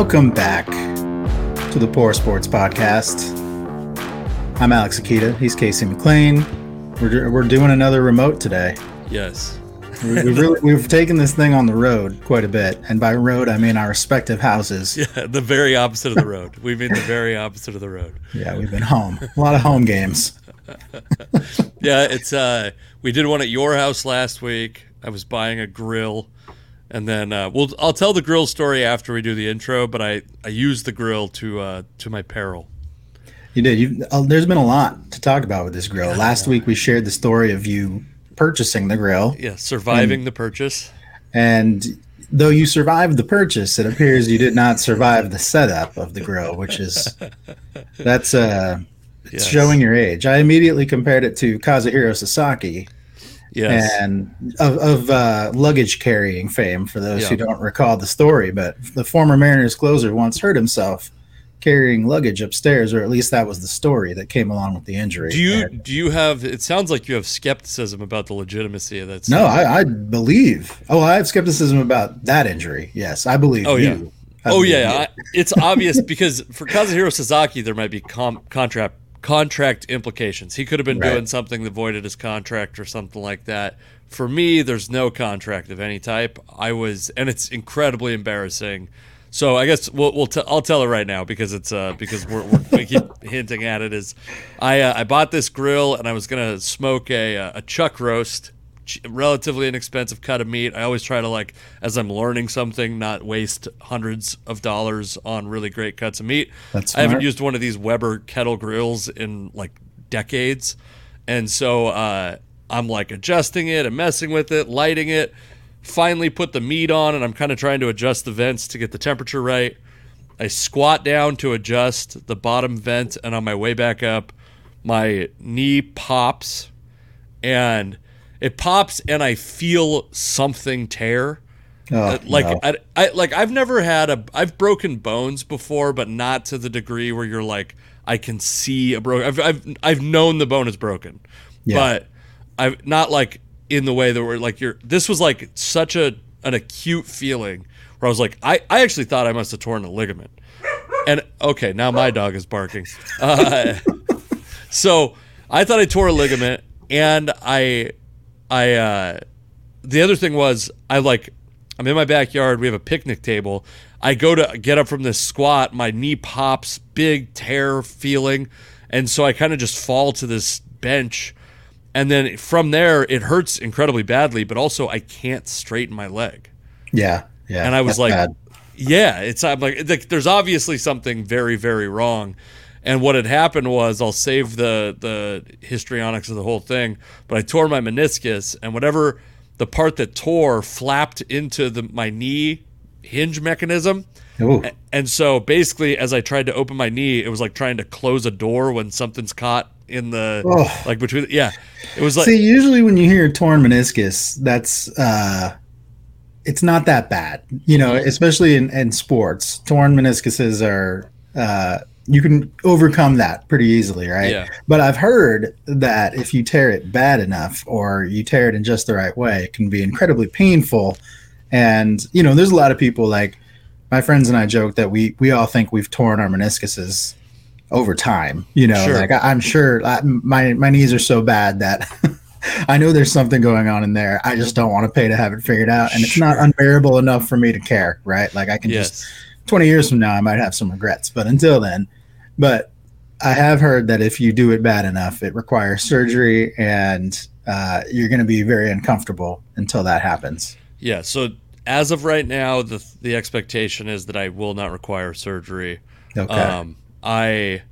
Welcome back to the Poor Sports Podcast. I'm Alex Akita. He's Casey McLean. We're, we're doing another remote today. Yes. We, we've, really, we've taken this thing on the road quite a bit. And by road, I mean our respective houses. Yeah, the very opposite of the road. We've been the very opposite of the road. Yeah, we've been home. A lot of home games. yeah, it's uh we did one at your house last week. I was buying a grill and then uh, we'll I'll tell the grill story after we do the intro, but I I used the grill to uh to my peril. You did. You, uh, there's been a lot to talk about with this grill. Last week we shared the story of you purchasing the grill. Yeah, surviving and, the purchase. And though you survived the purchase, it appears you did not survive the setup of the grill, which is that's uh yes. showing your age. I immediately compared it to Kazuhiro Sasaki. Yes. And of, of uh, luggage carrying fame for those yeah. who don't recall the story, but the former Mariners closer once hurt himself carrying luggage upstairs, or at least that was the story that came along with the injury. Do you do you have? It sounds like you have skepticism about the legitimacy of that. No, I, I, believe. Oh, I have skepticism about that injury. Yes, I believe. Oh yeah. You. oh yeah, I, it's obvious because for Kazuhiro Sasaki, there might be com- contract contract implications. He could have been right. doing something that voided his contract or something like that. For me, there's no contract of any type. I was, and it's incredibly embarrassing so I guess we'll, we'll t- I'll tell it right now because it's uh because we're, we're we keep hinting at it. Is I uh, I bought this grill and I was gonna smoke a uh, a chuck roast, relatively inexpensive cut of meat. I always try to like as I'm learning something, not waste hundreds of dollars on really great cuts of meat. That's I haven't used one of these Weber kettle grills in like decades, and so uh, I'm like adjusting it and messing with it, lighting it finally put the meat on and I'm kind of trying to adjust the vents to get the temperature right. I squat down to adjust the bottom vent and on my way back up, my knee pops and it pops and I feel something tear. Oh, like no. I, I like I've never had a I've broken bones before, but not to the degree where you're like I can see a broken. I've I've I've known the bone is broken, yeah. but I've not like in the way that we're like you're this was like such a an acute feeling where I was like I, I actually thought I must have torn a ligament. And okay, now my dog is barking. Uh, so I thought I tore a ligament and I I uh the other thing was I like I'm in my backyard, we have a picnic table. I go to get up from this squat, my knee pops, big tear feeling, and so I kind of just fall to this bench and then from there it hurts incredibly badly but also i can't straighten my leg yeah yeah and i was like bad. yeah it's i'm like, like there's obviously something very very wrong and what had happened was i'll save the the histrionics of the whole thing but i tore my meniscus and whatever the part that tore flapped into the my knee hinge mechanism Ooh. and so basically as i tried to open my knee it was like trying to close a door when something's caught in the oh. like between yeah it was like see usually when you hear torn meniscus that's uh it's not that bad you know mm-hmm. especially in, in sports torn meniscuses are uh you can overcome that pretty easily right yeah. but i've heard that if you tear it bad enough or you tear it in just the right way it can be incredibly painful and you know there's a lot of people like my friends and i joke that we we all think we've torn our meniscuses over time. You know, sure. like I, am sure I, my my knees are so bad that I know there's something going on in there. I just don't want to pay to have it figured out, and it's not unbearable enough for me to care. Right? Like I can yes. just 20 years from now, I might have some regrets, but until then, but I have heard that if you do it bad enough, it requires surgery, and uh, you're going to be very uncomfortable until that happens. Yeah. So as of right now, the the expectation is that I will not require surgery. Okay. Um, I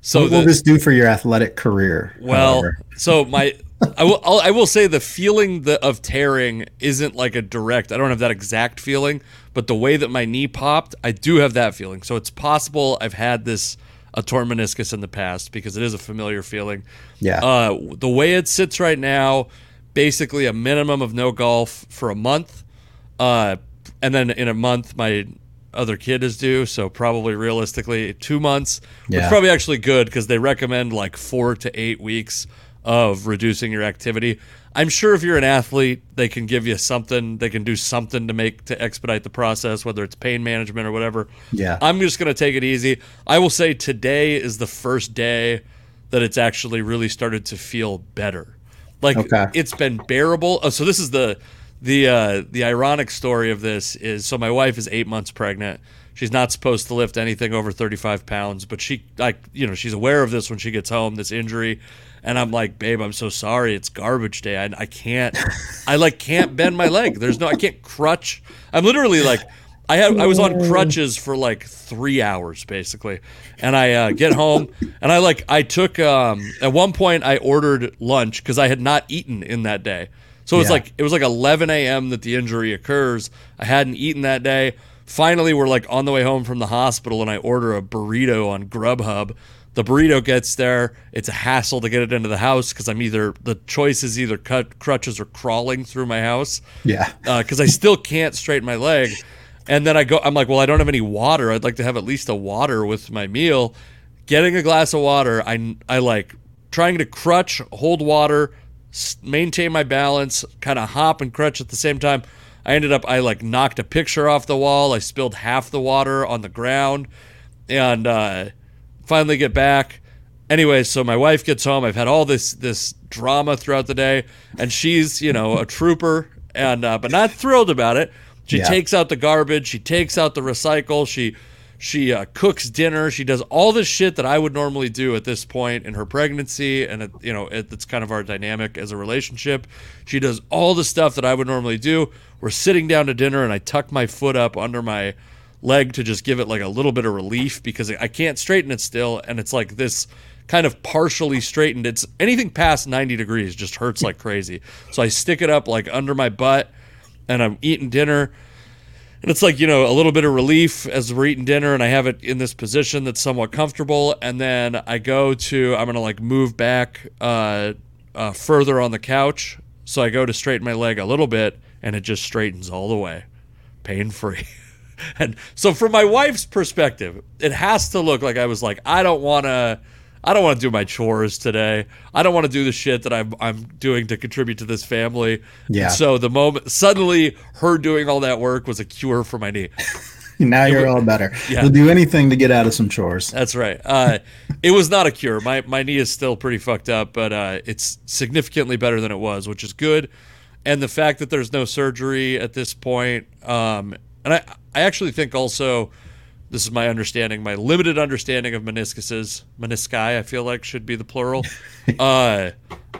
so what will the, this do for your athletic career? Well, however? so my I will I'll, I will say the feeling the, of tearing isn't like a direct. I don't have that exact feeling, but the way that my knee popped, I do have that feeling. So it's possible I've had this a torn meniscus in the past because it is a familiar feeling. Yeah. Uh, the way it sits right now, basically a minimum of no golf for a month, uh, and then in a month my other kid is due, so probably realistically two months. Yeah. Which probably actually good because they recommend like four to eight weeks of reducing your activity. I'm sure if you're an athlete, they can give you something. They can do something to make to expedite the process, whether it's pain management or whatever. Yeah. I'm just gonna take it easy. I will say today is the first day that it's actually really started to feel better. Like Okay. it's been bearable. Oh, so this is the the uh, the ironic story of this is so my wife is eight months pregnant. She's not supposed to lift anything over 35 pounds, but she like you know she's aware of this when she gets home. This injury, and I'm like, babe, I'm so sorry. It's garbage day. I, I can't. I like can't bend my leg. There's no. I can't crutch. I'm literally like. I had I was on crutches for like three hours basically, and I uh, get home and I like I took um, at one point I ordered lunch because I had not eaten in that day, so it was Yeah. like it was like 11 a.m. that the injury occurs. I hadn't eaten that day. Finally, we're like on the way home from the hospital, and I order a burrito on Grubhub. The burrito gets there. It's a hassle to get it into the house because I'm either the choice is either cut crutches or crawling through my house Yeah. because I still can't straighten my leg. And then I go, I'm like, well, I don't have any water. I'd like to have at least a water with my meal. Getting a glass of water, I, I like trying to crutch, hold water, s- maintain my balance, kind of hop and crutch at the same time. I ended up, I like knocked a picture off the wall. I spilled half the water on the ground and uh, finally get back. Anyway, so my wife gets home. I've had all this this drama throughout the day, and she's you know a trooper, and uh, but not thrilled about it. She Yeah. takes out the garbage. She takes out the recycle. She she uh, cooks dinner. She does all this shit that I would normally do at this point in her pregnancy, and it, you know it, it's kind of our dynamic as a relationship. She does all the stuff that I would normally do. We're sitting down to dinner, and I tuck my foot up under my leg to just give it like a little bit of relief because I can't straighten it still, and it's like this kind of partially straightened. It's anything past 90 degrees just hurts like crazy. So I stick it up like under my butt, and I'm eating dinner. And it's like, you know, a little bit of relief as we're eating dinner and I have it in this position that's somewhat comfortable. And then I go to, I'm going to like move back uh, uh, further on the couch. So I go to straighten my leg a little bit and it just straightens all the way, pain free. and so from my wife's perspective, it has to look like I was like, I don't want to. I don't want to do my chores today. I don't want to do the shit that I'm I'm doing to contribute to this family. Yeah. And so the moment suddenly her doing all that work was a cure for my knee. Now you're all better. Yeah. You'll do anything to get out of some chores. That's right. Uh, it was not a cure. My my knee is still pretty fucked up, but uh, it's significantly better than it was, which is good. And the fact that there's no surgery at this point, um, and I I actually think also this is my understanding, my limited understanding of meniscuses, menisci, I feel like should be the plural. uh,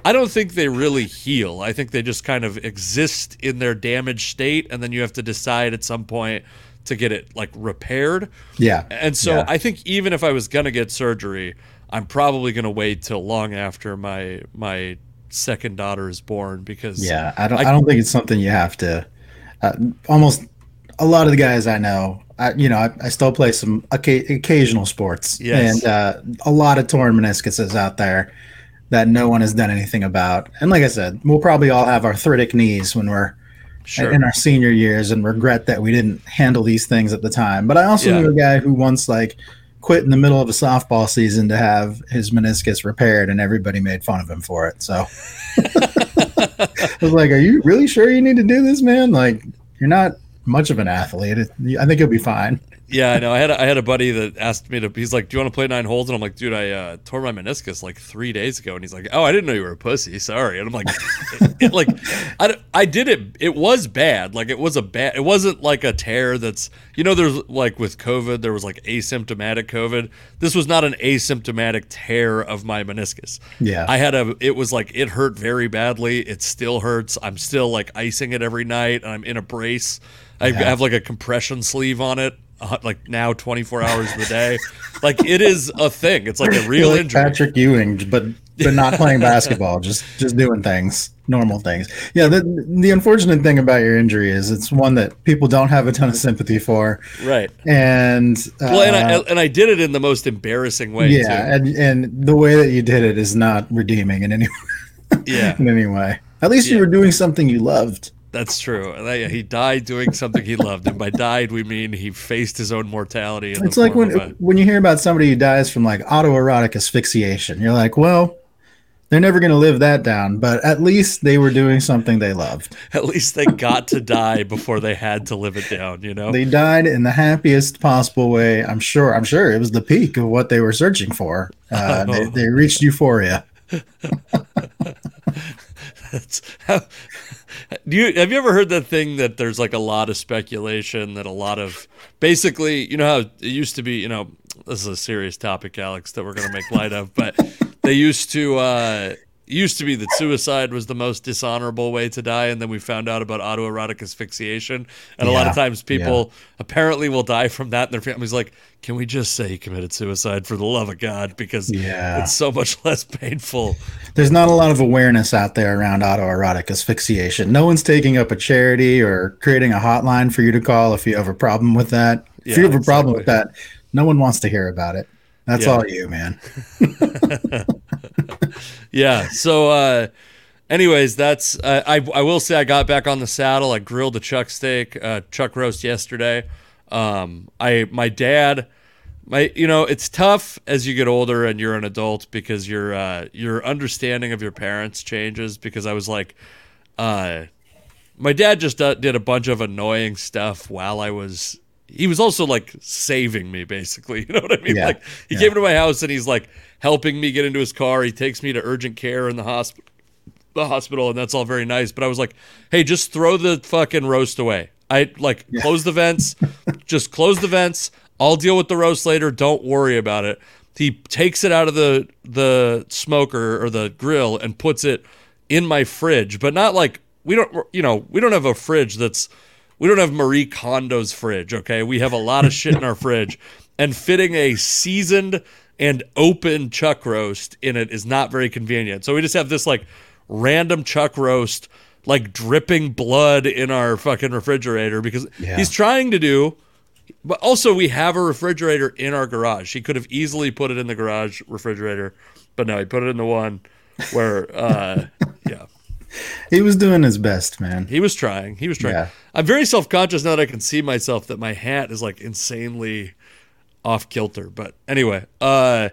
I don't think they really heal. I think they just kind of exist in their damaged state, and then you have to decide at some point to get it like repaired. Yeah. And so Yeah. I think even if I was gonna get surgery, I'm probably gonna wait till long after my my second daughter is born because Yeah, I don't. I- I, don't think it's something you have to. Uh, almost a lot of the guys I know, I, you know, I, I still play some occa- occasional sports, Yes. and uh, a lot of torn meniscuses out there that no one has done anything about. And like I said, we'll probably all have arthritic knees when we're sure. in our senior years and regret that we didn't handle these things at the time. But I also Yeah. knew a guy who once like quit in the middle of a softball season to have his meniscus repaired, and everybody made fun of him for it. So I was like, "Are you really sure you need to do this, man? Like, you're not much of an athlete. I think you'll be fine." Yeah, I know. I had a, I had a buddy that asked me to. He's like, "Do you want to play nine holes?" And I'm like, "Dude, I uh, tore my meniscus like three days ago." And he's like, "Oh, I didn't know you were a pussy. Sorry." And I'm like, it- it- "Like, I, I did it. It was bad. Like, it was a bad. It wasn't like a tear that's you know. There's like with COVID, there was like asymptomatic COVID. This was not an asymptomatic tear of my meniscus. Yeah. I had a. It was like it hurt very badly. It still hurts. I'm still like icing it every night, and I'm in a brace. I Yeah. have like a compression sleeve on it, uh, like now 24 hours of the day. like it is a thing. It's like a real like injury. Patrick Ewing, but but not playing basketball, just just doing things, normal things. Yeah. The the unfortunate thing about your injury is it's one that people don't have a ton of sympathy for, Right. and uh, Well, and I and I did it in the most embarrassing way. yeah, Too. and and the way that you did it is not redeeming in any Yeah. in any way. At least you were doing something you loved. That's true. He died doing something he loved, and by died we mean he faced his own mortality. in the It's like when a- when you hear about somebody who dies from like autoerotic asphyxiation, you're like, well, they're never going to live that down, but at least they were doing something they loved. At least they got to die before they had to live it down, you know? They died in the happiest possible way. I'm sure. I'm sure it was the peak of what they were searching for. Uh, they, they reached euphoria. That's how, do you have you ever heard that thing that there's like a lot of speculation that a lot of basically you know how it used to be you know this is a serious topic alex that we're going to make light of but they used to uh used to be that suicide was the most dishonorable way to die and then we found out about autoerotic asphyxiation. And yeah, a lot of times people yeah. apparently will die from that and their family's like can we just say he committed suicide for the love of god? Because yeah. it's so much less painful. There's not a lot of awareness out there around autoerotic asphyxiation. No one's taking up a charity or creating a hotline for you to call if you have a problem with that. If you have a problem with that no one wants to hear about it that's all you man yeah. So, uh, anyways, that's uh, I. I will say I got back on the saddle. I grilled a chuck steak, uh, chuck roast yesterday. Um, I my dad. My, you know, it's tough as you get older and you're an adult because your uh, your understanding of your parents changes. Because I was like, uh, my dad just uh, did a bunch of annoying stuff while I was he was also like saving me basically you know what i mean? Yeah, like he yeah. came to my house and he's like helping me get into his car. He takes me to urgent care in the hospital the hospital and that's all very nice but i was like hey just throw the fucking roast away. I like yeah. close the vents just close the vents. I'll deal with the roast later. Don't worry about it. He takes it out of the the smoker or the grill and puts it in my fridge but not like we don't you know we don't have a fridge that's we don't have Marie Kondo's fridge, okay? We have a lot of shit in our fridge. And fitting a seasoned and open chuck roast in it is not very convenient. So we just have this like random chuck roast, like dripping blood in our fucking refrigerator because yeah. he's trying to do. But also, we have a refrigerator in our garage. He could have easily put it in the garage refrigerator, but no, he put it in the one where, uh, he was doing his best, man. He was trying. He was trying. Yeah. I'm very self conscious now that I can see myself that my hat is like insanely off kilter. But anyway, uh,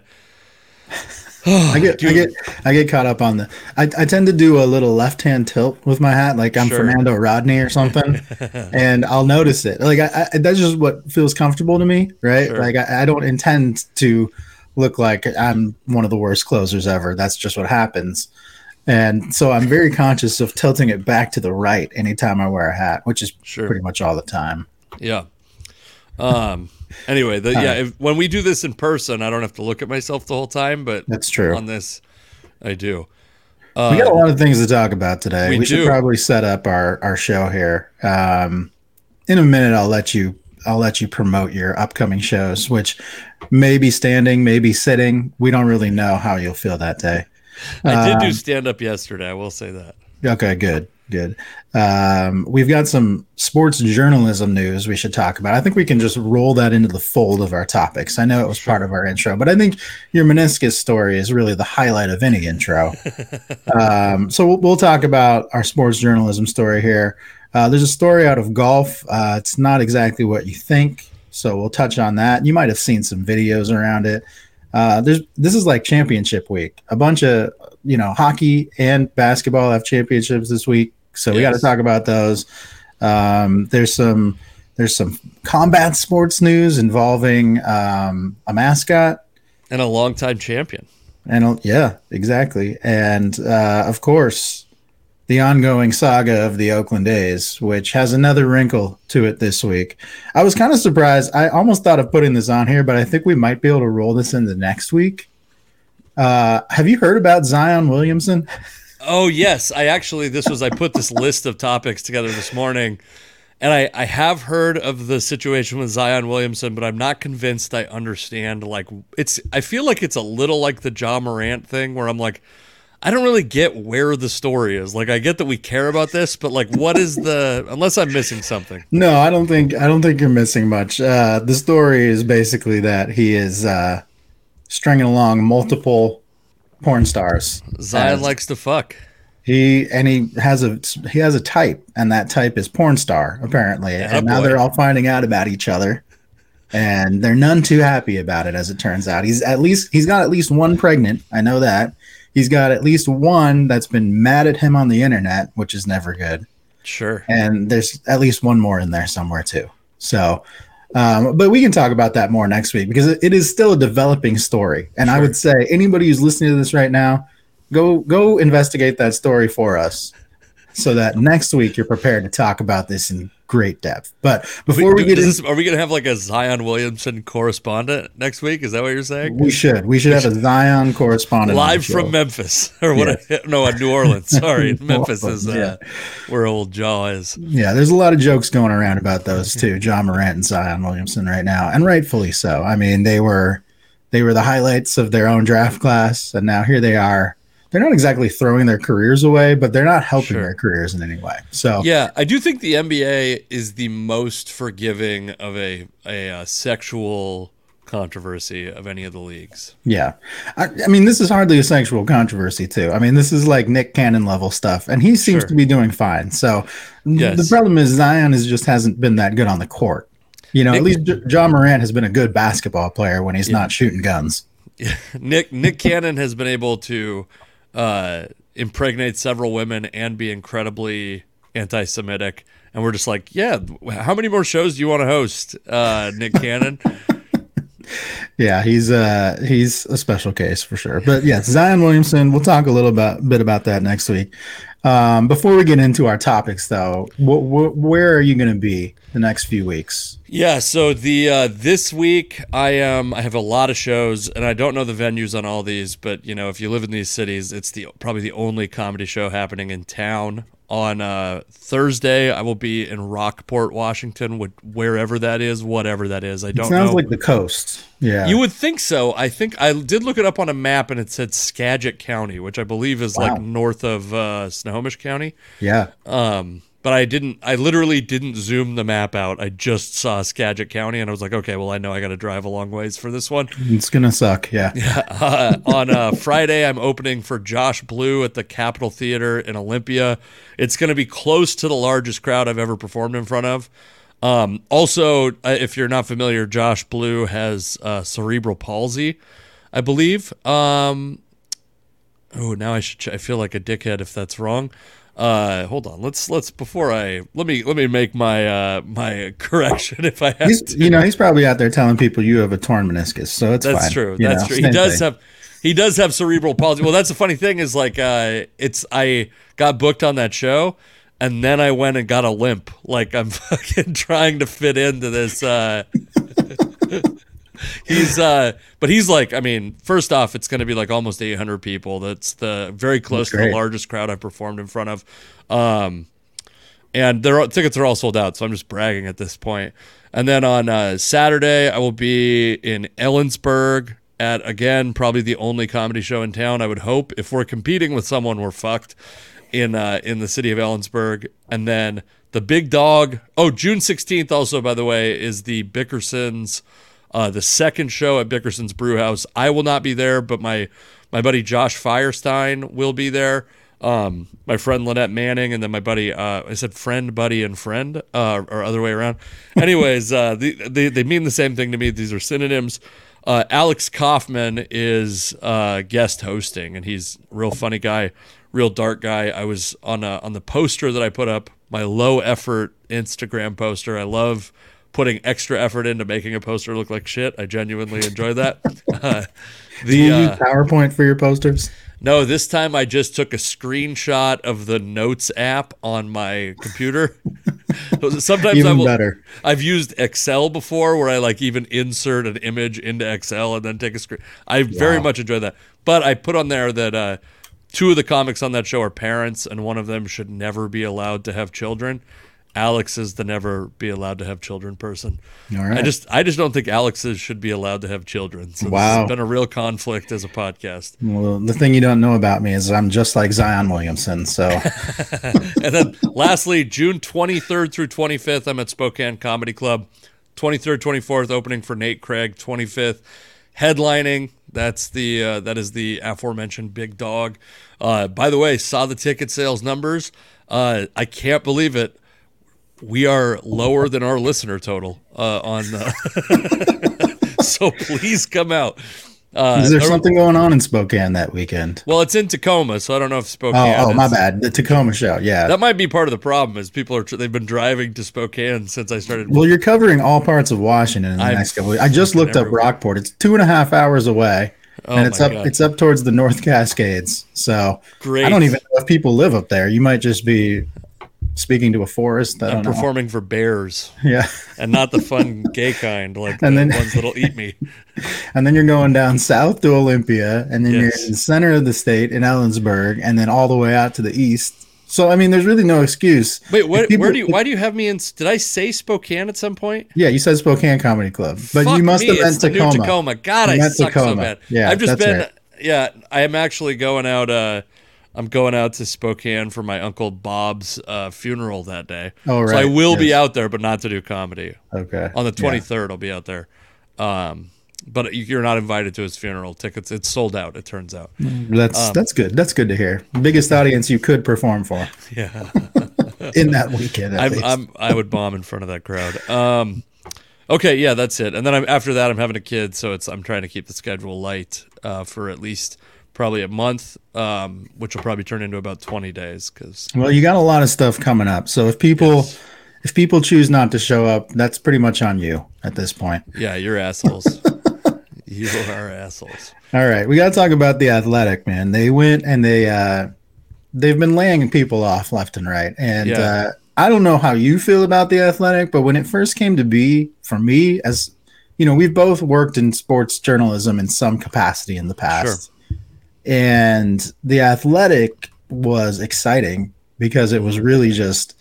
I get I get I get caught up on the. I, I tend to do a little left hand tilt with my hat, like I'm sure. Fernando Rodney or something, and I'll notice it. Like I, I, that's just what feels comfortable to me, right? Sure. Like I, I don't intend to look like I'm one of the worst closers ever. That's just what happens. And so I'm very conscious of tilting it back to the right anytime I wear a hat, which is sure. pretty much all the time. Yeah. Um. Anyway, the, yeah. If, when we do this in person, I don't have to look at myself the whole time, but that's true. On this, I do. Uh, we got a lot of things to talk about today. We, we should probably set up our our show here. Um, in a minute, I'll let you I'll let you promote your upcoming shows, which may be standing, maybe sitting. We don't really know how you'll feel that day. I did do um, stand up yesterday. I will say that. Okay, good, good. Um, we've got some sports journalism news we should talk about. I think we can just roll that into the fold of our topics. I know it was part of our intro, but I think your meniscus story is really the highlight of any intro. um, so we'll, we'll, talk about our sports journalism story here. Uh, there's a story out of golf. Uh, it's not exactly what you think, so we'll touch on that. You might have seen some videos around it. Uh, there's this is like championship week. A bunch of you know hockey and basketball have championships this week, so yes. we got to talk about those. Um, there's some there's some combat sports news involving um, a mascot and a longtime champion. And yeah, exactly. And uh, of course, the ongoing saga of the Oakland A's, which has another wrinkle to it this week. I was kind of surprised. I almost thought of putting this on here, but I think we might be able to roll this into next week. Uh, have you heard about Zion Williamson? Oh yes, I actually this was I put this list of topics together this morning, and I I have heard of the situation with Zion Williamson, but I'm not convinced I understand. Like it's I feel like it's a little like the Ja Morant thing, where I'm like I don't really get where the story is. Like I get that we care about this, but like what is the unless I'm missing something. No, I don't think I don't think you're missing much. Uh the story is basically that he is uh stringing along multiple porn stars. Zion likes to fuck. He and he has a he has a type, and that type is porn star apparently. Yeah, and now boy. they're all finding out about each other, and they're none too happy about it. As it turns out, he's at least he's got at least one pregnant. I know that he's got at least one that's been mad at him on the internet, which is never good. Sure. And there's at least one more in there somewhere too. So, um, but we can talk about that more next week because it is still a developing story. And sure. I would say anybody who's listening to this right now, go go investigate that story for us so that next week you're prepared to talk about this in great depth. But before we, we get in, are we going to have like a Zion Williamson correspondent next week? Is that what you're saying? We should. We should have a Zion correspondent live from Memphis or what? Yeah. I, no, New Orleans. Sorry, Memphis is uh, yeah. where old Ja is. Yeah, there's a lot of jokes going around about those two, Ja Morant and Zion Williamson right now, and rightfully so. I mean, they were they were the highlights of their own draft class, and now here they are they're not exactly throwing their careers away, but they're not helping sure. their careers in any way. So yeah, I do think the NBA is the most forgiving of a a, a uh, sexual controversy of any of the leagues. Yeah, I, I, mean this is hardly a sexual controversy too. I mean this is like Nick Cannon level stuff, and he seems sure. to be doing fine. So yes. the problem is Zion is just hasn't been that good on the court. You know, Nick, at least J- Ja Morant has been a good basketball player when he's yeah. not shooting guns. Nick Nick Cannon has been able to uh, impregnate several women and be incredibly anti-Semitic. And we're just like, yeah, how many more shows do you want to host, uh, Nick Cannon? yeah, he's uh he's a special case for sure. But yeah, Zion Williamson. We'll talk a little about, bit about that next week. Um, before we get into our topics, though, wh- wh- where are you going to be the next few weeks? Yeah, so the uh, this week I am I have a lot of shows, and I don't know the venues on all these, but you know if you live in these cities, it's the probably the only comedy show happening in town on uh, Thursday, I will be in Rockport, Washington, with wherever that is, whatever that is. I don't. It sounds know. like the coast. Yeah, you would think so. I think I did look it up on a map, and it said Skagit County, which I believe is wow. like north of uh, Snohomish County. Yeah. Um, but I didn't. I literally didn't zoom the map out. I just saw Skagit County, and I was like, okay, well, I know I got to drive a long ways for this one. It's gonna suck. Yeah. Yeah. Uh, on uh, Friday, I'm opening for Josh Blue at the Capitol Theater in Olympia. It's gonna be close to the largest crowd I've ever performed in front of. Um, also, uh, if you're not familiar, Josh Blue has uh, cerebral palsy, I believe. Um, oh, now I should. Ch- I feel like a dickhead if that's wrong. Uh, hold on. Let's let's before I let me let me make my uh my correction if I have he's, to. You know, he's probably out there telling people you have a torn meniscus, so it's that's fine. true. You that's know, true. He does thing. have he does have cerebral palsy. Well, that's the funny thing is like uh, it's I got booked on that show, and then I went and got a limp. Like I'm fucking trying to fit into this. Uh, he's uh but he's like i mean first off it's going to be like almost 800 people. That's the very close to the largest crowd i've performed in front of. Um and their tickets are all sold out so i'm just bragging at this point. And then on uh, saturday i will be in ellensburg at again probably the only comedy show in town i would hope if we're competing with someone we're fucked in uh in the city of ellensburg. And then the big dog oh june 16th also by the way is the bickersons uh, the second show at Bickerson's Brewhouse, I will not be there, but my my buddy Josh Firestein will be there. Um, my friend Lynette Manning, and then my buddy, uh, I said friend, buddy, and friend, uh, or other way around. Anyways, uh, they, they, they mean the same thing to me. These are synonyms. Uh, Alex Kaufman is uh, guest hosting, and he's a real funny guy, real dark guy. I was on a, on the poster that I put up, my low effort Instagram poster. I love putting extra effort into making a poster look like shit. I genuinely enjoy that. Uh, the, Do you use uh, PowerPoint for your posters? No, this time I just took a screenshot of the Notes app on my computer. Sometimes even I will, better. I've used Excel before, where I like even insert an image into Excel and then take a screen. I wow. very much enjoy that. But I put on there that uh, two of the comics on that show are parents, and one of them should never be allowed to have children. Alex is the never be allowed to have children person. All right. I just I just don't think Alex's should be allowed to have children. So wow. it's been a real conflict as a podcast. Well, the thing you don't know about me is I'm just like Zion Williamson. So And then lastly, June 23rd through 25th, I'm at Spokane Comedy Club. 23rd, 24th opening for Nate Craig, 25th headlining. That's the uh, that is the aforementioned big dog. Uh, by the way, saw the ticket sales numbers. Uh, I can't believe it we are lower than our listener total uh, on. Uh, so please come out. Uh, Is there something going on in Spokane that weekend? Well, it's in Tacoma, so I don't know if Spokane. Oh, oh my bad. The Tacoma show. Yeah, that might be part of the problem. Is people are they've been driving to Spokane since I started. Well, you're covering all parts of Washington in the I've next couple. I just looked up Rockport. It's two and a half hours away. Oh and it's up God. it's up towards the North Cascades. So Great. I don't even know if people live up there. You might just be speaking to a forest. I am performing for bears. Yeah, and not the fun gay kind, like and the then, ones that'll eat me. And then you're going down south to Olympia, and then yes. you're in the center of the state in Ellensburg, and then all the way out to the east. So I mean, there's really no excuse. Wait, what, people, where do you? Why do you have me in? Did I say Spokane at some point? Yeah, you said Spokane Comedy Club, but Fuck you must me, have meant Tacoma. Tacoma. God, you I suck Tacoma. so bad. Yeah, I've just been. Right. Yeah, I am actually going out. uh I'm going out to Spokane for my uncle Bob's uh, funeral that day. Oh, right. So I will yes. be out there, but not to do comedy. Okay. On the 23rd, yeah. I'll be out there. Um, but you're not invited to his funeral. Tickets, it's sold out. It turns out. That's um, that's good. That's good to hear. Biggest audience you could perform for. Yeah. in that weekend, I'm, I'm, i would bomb in front of that crowd. Um, okay, yeah, that's it. And then I'm, after that, I'm having a kid, so it's I'm trying to keep the schedule light uh, for at least probably a month, um, which will probably turn into about 20 days. Because well, you got a lot of stuff coming up. So if people yes. if people choose not to show up, that's pretty much on you at this point. Yeah, you're assholes. you are assholes. All right, we got to talk about the Athletic, man. They went and they uh, they've been laying people off left and right, and. Yeah. Uh, I don't know how you feel about the athletic, but when it first came to be for me, as you know, we've both worked in sports journalism in some capacity in the past. Sure and the athletic was exciting because it was really just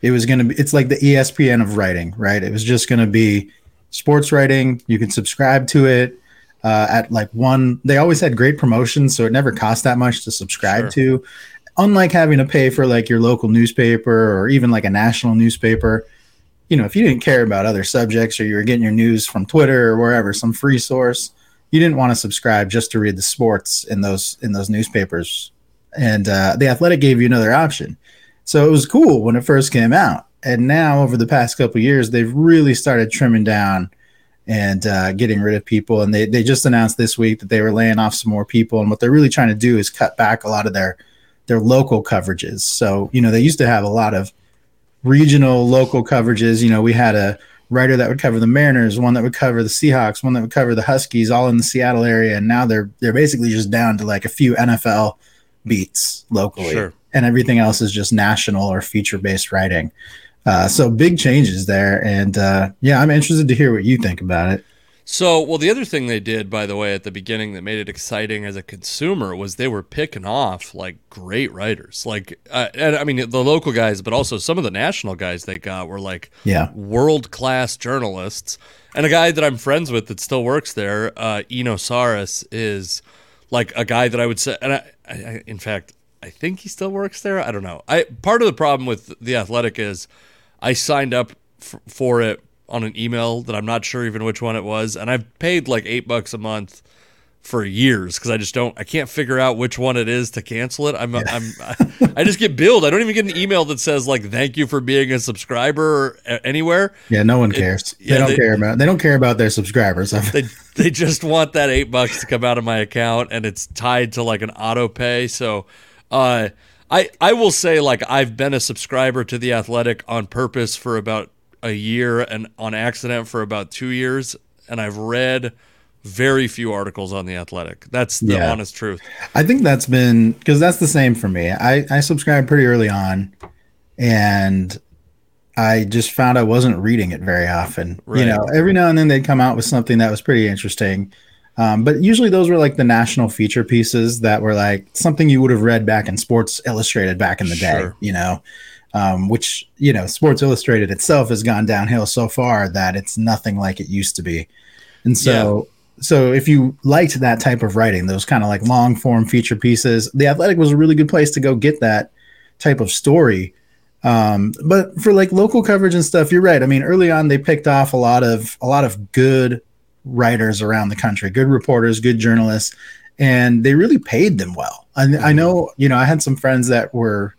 it was going to be it's like the espn of writing right? It was just going to be sports writing. You can subscribe to it uh, at like one they always had great promotions so it never cost that much to subscribe sure. to. Unlike having to pay for like your local newspaper or even like a national newspaper you know if you didn't care about other subjects or you were getting your news from twitter or wherever some free source you didn't want to subscribe just to read the sports in those in those newspapers. And uh, the Athletic gave you another option, so it was cool when it first came out. And now, over the past couple years, they've really started trimming down and uh, getting rid of people. And they they just announced this week that they were laying off some more people. And what they're really trying to do is cut back a lot of their their local coverages. So you know they used to have a lot of regional local coverages. You know we had a writer that would cover the Mariners, one that would cover the Seahawks, one that would cover the Huskies, all in the Seattle area, and now they're they're basically just down to like a few NFL beats locally, sure. and everything else is just national or feature based writing. Uh, so big changes there, and uh, yeah, I'm interested to hear what you think about it. So, well, the other thing they did, by the way, at the beginning that made it exciting as a consumer was they were picking off like great writers, like, uh, and I mean the local guys, but also some of the national guys they got were like, yeah, world class journalists. And a guy that I'm friends with that still works there, uh, Eno Sarris, is like a guy that I would say, and I, I, in fact, I think he still works there. I don't know. I part of the problem with the Athletic is I signed up f- for it on an email that I'm not sure even which one it was, and I've paid like eight bucks a month for years because I just don't I can't figure out which one it is to cancel it. I'm yeah. I'm I, I just get billed. I don't even get an email that says like thank you for being a subscriber anywhere. Yeah, no one cares. It, they yeah, don't they, care about they don't care about their subscribers. they they just want that 8 bucks to come out of my account and it's tied to like an auto pay. So uh I I will say like I've been a subscriber to the Athletic on purpose for about a year and on accident for about two years, and I've read very few articles on the Athletic. That's the yeah. honest truth. I think that's been because that's the same for me. I I subscribed pretty early on, and I just found I wasn't reading it very often. Right. You know, every now and then they'd come out with something that was pretty interesting. Um, but usually those were like the national feature pieces that were like something you would have read back in Sports Illustrated back in the sure. day, you know um, which you know Sports Illustrated itself has gone downhill so far that it's nothing like it used to be. And so, yeah. so if you liked that type of writing, those kind of like long form feature pieces, The Athletic was a really good place to go get that type of story. Um, but for like local coverage and stuff, you're right. I mean, early on they picked off a lot of a lot of good writers around the country, good reporters, good journalists, and they really paid them well. I, I mm-hmm. know, you know, I had some friends that were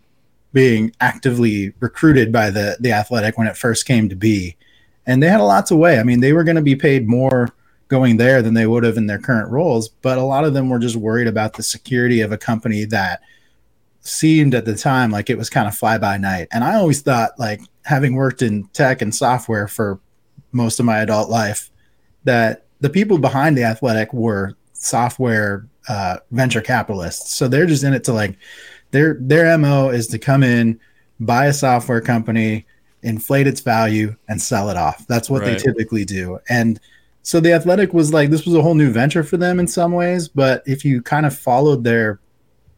being actively recruited by the the athletic when it first came to be and they had a lot to weigh i mean they were going to be paid more going there than they would have in their current roles. But a lot of them were just worried about the security of a company that seemed at the time like it was kind of fly by night. And I always thought, like, having worked in tech and software for most of my adult life, that the people behind the athletic were software uh, venture capitalists. So they're just in it to like their their mo is to come in, buy a software company, inflate its value, and sell it off. That's what right. they typically do. And so the athletic was like this was a whole new venture for them in some ways. But if you kind of followed their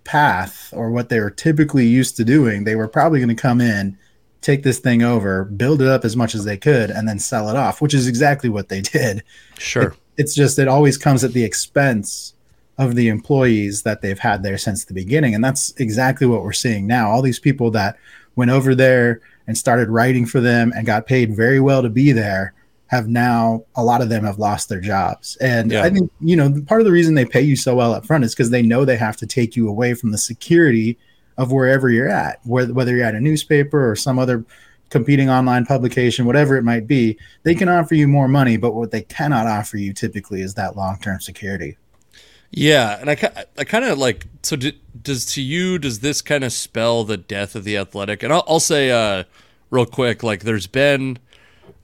path or what they were typically used to doing, they were probably going to come in, take this thing over, build it up as much as they could, and then sell it off, which is exactly what they did. Sure. It, it's just it always comes at the expense of the employees that they've had there since the beginning. And that's exactly what we're seeing now. All these people that went over there and started writing for them and got paid very well to be there have now a lot of them have lost their jobs. And yeah. I think, you know, part of the reason they pay you so well up front is because they know they have to take you away from the security of wherever you're at, whether you're at a newspaper or some other competing online publication, whatever it might be, they can offer you more money, but what they cannot offer you typically is that long-term security. Yeah, and I, I kind of like so. Do, does to you does this kind of spell the death of the athletic? And I'll, I'll say uh, real quick, like there's been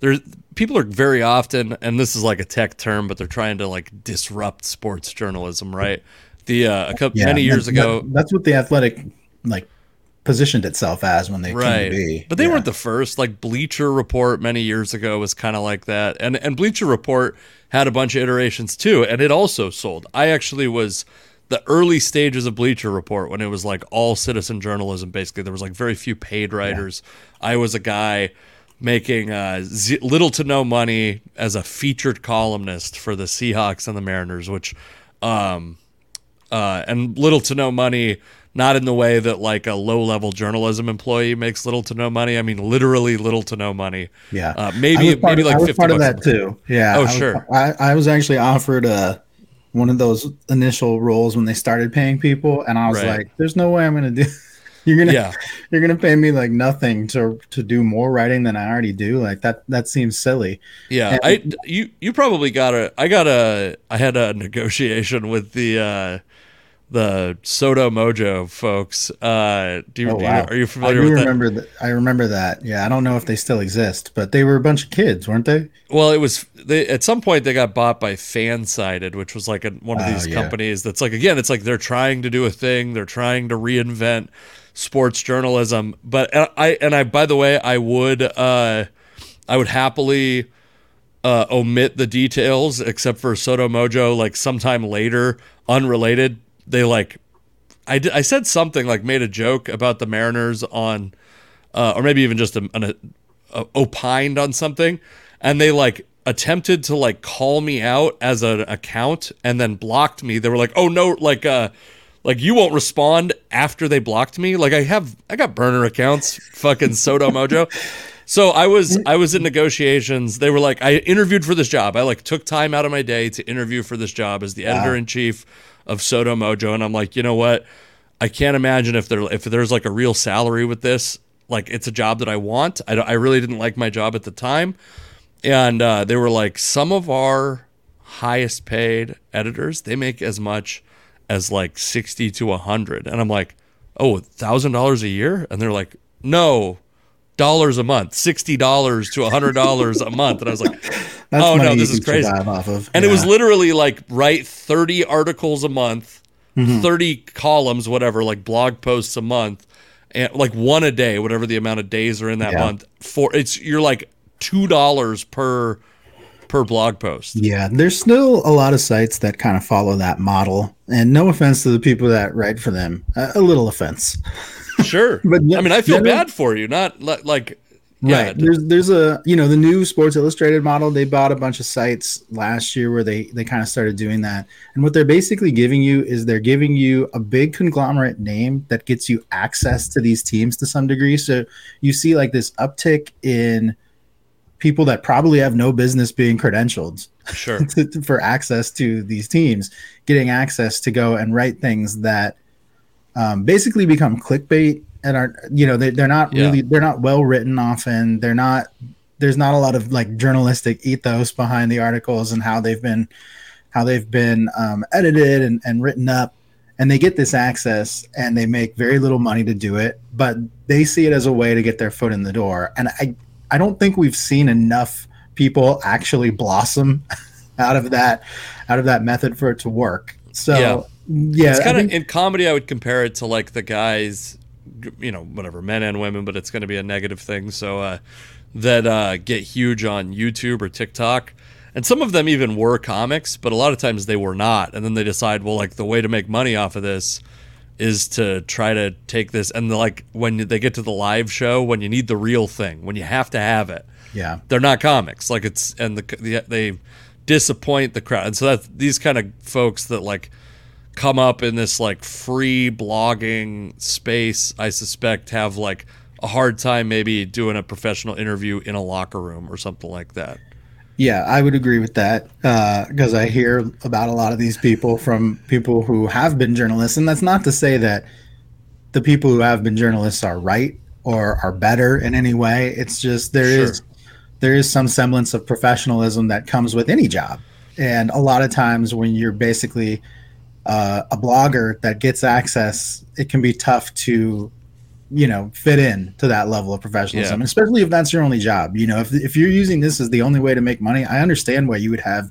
there's people are very often, and this is like a tech term, but they're trying to like disrupt sports journalism, right? The uh, a couple yeah, many years ago, that, that's what the athletic like positioned itself as when they right. Be. But they yeah. weren't the first. Like Bleacher Report many years ago was kind of like that, and and Bleacher Report had a bunch of iterations too, and it also sold. I actually was the early stages of Bleacher Report when it was like all citizen journalism. Basically, there was like very few paid writers. Yeah. I was a guy making uh, z- little to no money as a featured columnist for the Seahawks and the Mariners, which, um, uh, and little to no money not in the way that like a low level journalism employee makes little to no money. I mean, literally little to no money. Yeah, uh, maybe maybe like I was 50 part of that too. Yeah. Oh I sure. I, I was actually offered a uh, one of those initial roles when they started paying people, and I was right. like, "There's no way I'm going to do." you're gonna yeah. you're gonna pay me like nothing to to do more writing than I already do. Like that that seems silly. Yeah, and, I you you probably got a I got a I had a negotiation with the uh the SoDo Mojo folks. Uh, do you, oh, wow. are you familiar I with remember that? I remember that. Yeah, I don't know if they still exist, but they were a bunch of kids, weren't they? Well, it was they at some point they got bought by Fansided, which was like a, one of oh, these yeah. companies that's like again, it's like they're trying to do a thing, they're trying to reinvent sports journalism. But and I and I by the way, I would uh, I would happily uh, omit the details except for SoDo Mojo like sometime later unrelated they like I did, I said something like made a joke about the Mariners on uh, or maybe even just a, a, a, opined on something and they like attempted to like call me out as an account and then blocked me. They were like oh no like uh like you won't respond after they blocked me? Like i have i got burner accounts fucking sodo mojo. So i was i was in negotiations. They were like i interviewed for this job. I like took time out of my day to interview for this job as the editor in chief of SoDo Mojo, and I'm like, you know what? I can't imagine if there if there's like a real salary with this. Like it's a job that I want. I, I really didn't like my job at the time, and uh, they were like, some of our highest paid editors they make as much as like sixty to hundred, and I'm like, oh, thousand dollars a year, and they're like, no, dollars a month, sixty dollars to hundred dollars a month, and I was like, That's oh no, this is crazy. Off of. And yeah. it was literally like write thirty articles a month, mm-hmm. thirty columns, whatever, like blog posts a month, and like one a day, whatever the amount of days are in that yeah. month. For it's you're like two dollars per per blog post. Yeah, there's still a lot of sites that kind of follow that model. And no offense to the people that write for them, a, a little offense. Sure, but I mean, I feel bad for you. Not like yeah, right. There's there's a you know the new Sports Illustrated model. They bought a bunch of sites last year where they they kind of started doing that. And what they're basically giving you is they're giving you a big conglomerate name that gets you access to these teams to some degree. So you see like this uptick in people that probably have no business being credentialed sure to, for access to these teams getting access to go and write things that um, basically become clickbait and are you know they, they're not yeah. really they're not well written often. They're not there's not a lot of like journalistic ethos behind the articles and how they've been how they've been um, edited and, and written up. And they get this access and they make very little money to do it but they see it as a way to get their foot in the door. And i i don't think we've seen enough people actually blossom out of that out of that method for it to work. So yeah, yeah it's kind of in comedy i would compare it to like the guys you know whatever men and women but it's going to be a negative thing so uh that uh get huge on youtube or tiktok and some of them even were comics, but a lot of times they were not. And then they decide, well, like the way to make money off of this is to try to take this and like when they get to the live show, when you need the real thing, when you have to have it. Yeah, they're not comics. Like it's and the, the they disappoint the crowd, and so that these kind of folks that like come up in this like free blogging space, I suspect have like a hard time maybe doing a professional interview in a locker room or something like that. Yeah, I would agree with that because uh, I hear about a lot of these people from people who have been journalists, and that's not to say that the people who have been journalists are right or are better in any way. It's just there sure. is there is some semblance of professionalism that comes with any job, and a lot of times when you're basically uh, a blogger that gets access, it can be tough to you know fit in to that level of professionalism yeah. especially if that's your only job you know if, if you're using this as the only way to make money i understand why you would have a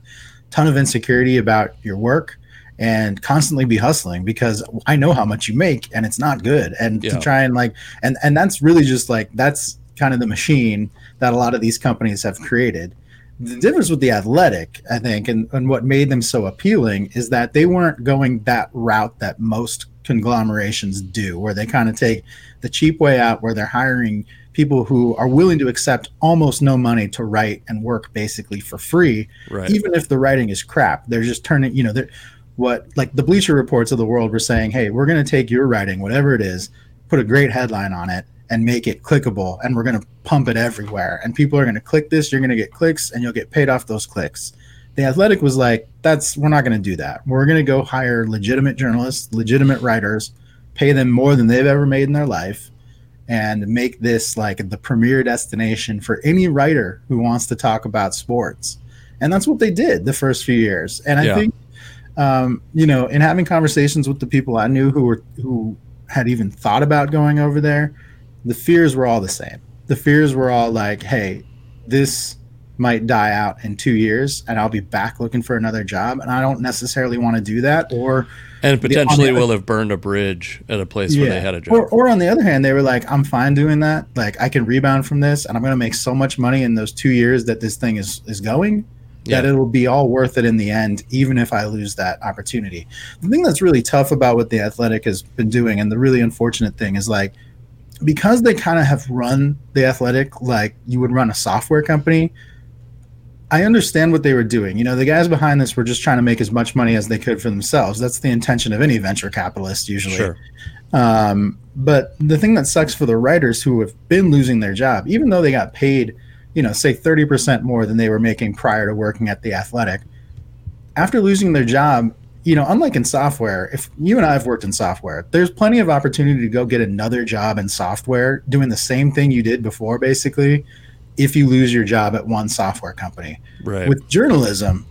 ton of insecurity about your work and constantly be hustling because i know how much you make and it's not good and yeah. to try and like and and that's really just like that's kind of the machine that a lot of these companies have created the difference with the athletic i think and, and what made them so appealing is that they weren't going that route that most conglomerations do where they kind of take the cheap way out where they're hiring people who are willing to accept almost no money to write and work basically for free right. even if the writing is crap they're just turning you know they're what like the bleacher reports of the world were saying hey we're going to take your writing whatever it is put a great headline on it and make it clickable and we're going to pump it everywhere. And people are going to click this you're going to get clicks and you'll get paid off those clicks. The athletic was like that's we're not going to do that. We're going to go hire legitimate journalists legitimate writers pay them more than they've ever made in their life and make this like the premier destination for any writer who wants to talk about sports. And that's what they did the first few years. And i yeah. think um, you know in having conversations with the people i knew who were who had even thought about going over there the fears were all the same the fears were all like hey this might die out in two years and I'll be back looking for another job. And I don't necessarily want to do that. Or and potentially will have burned a bridge at a place yeah. where they had a job. Or, or on the other hand, they were like, I'm fine doing that. Like I can rebound from this and I'm going to make so much money in those two years that this thing is, is going yeah. that it'll be all worth it in the end, even if I lose that opportunity. The thing that's really tough about what the athletic has been doing and the really unfortunate thing is like, because they kind of have run the athletic like you would run a software company I understand what they were doing. You know, the guys behind this were just trying to make as much money as they could for themselves. That's the intention of any venture capitalist, usually. Sure. Um, but the thing that sucks for the writers who have been losing their job, even though they got paid, you know, say 30% more than they were making prior to working at the athletic, after losing their job, you know, unlike in software, if you and I have worked in software, there's plenty of opportunity to go get another job in software doing the same thing you did before, basically if you lose your job at one software company. Right. With journalism,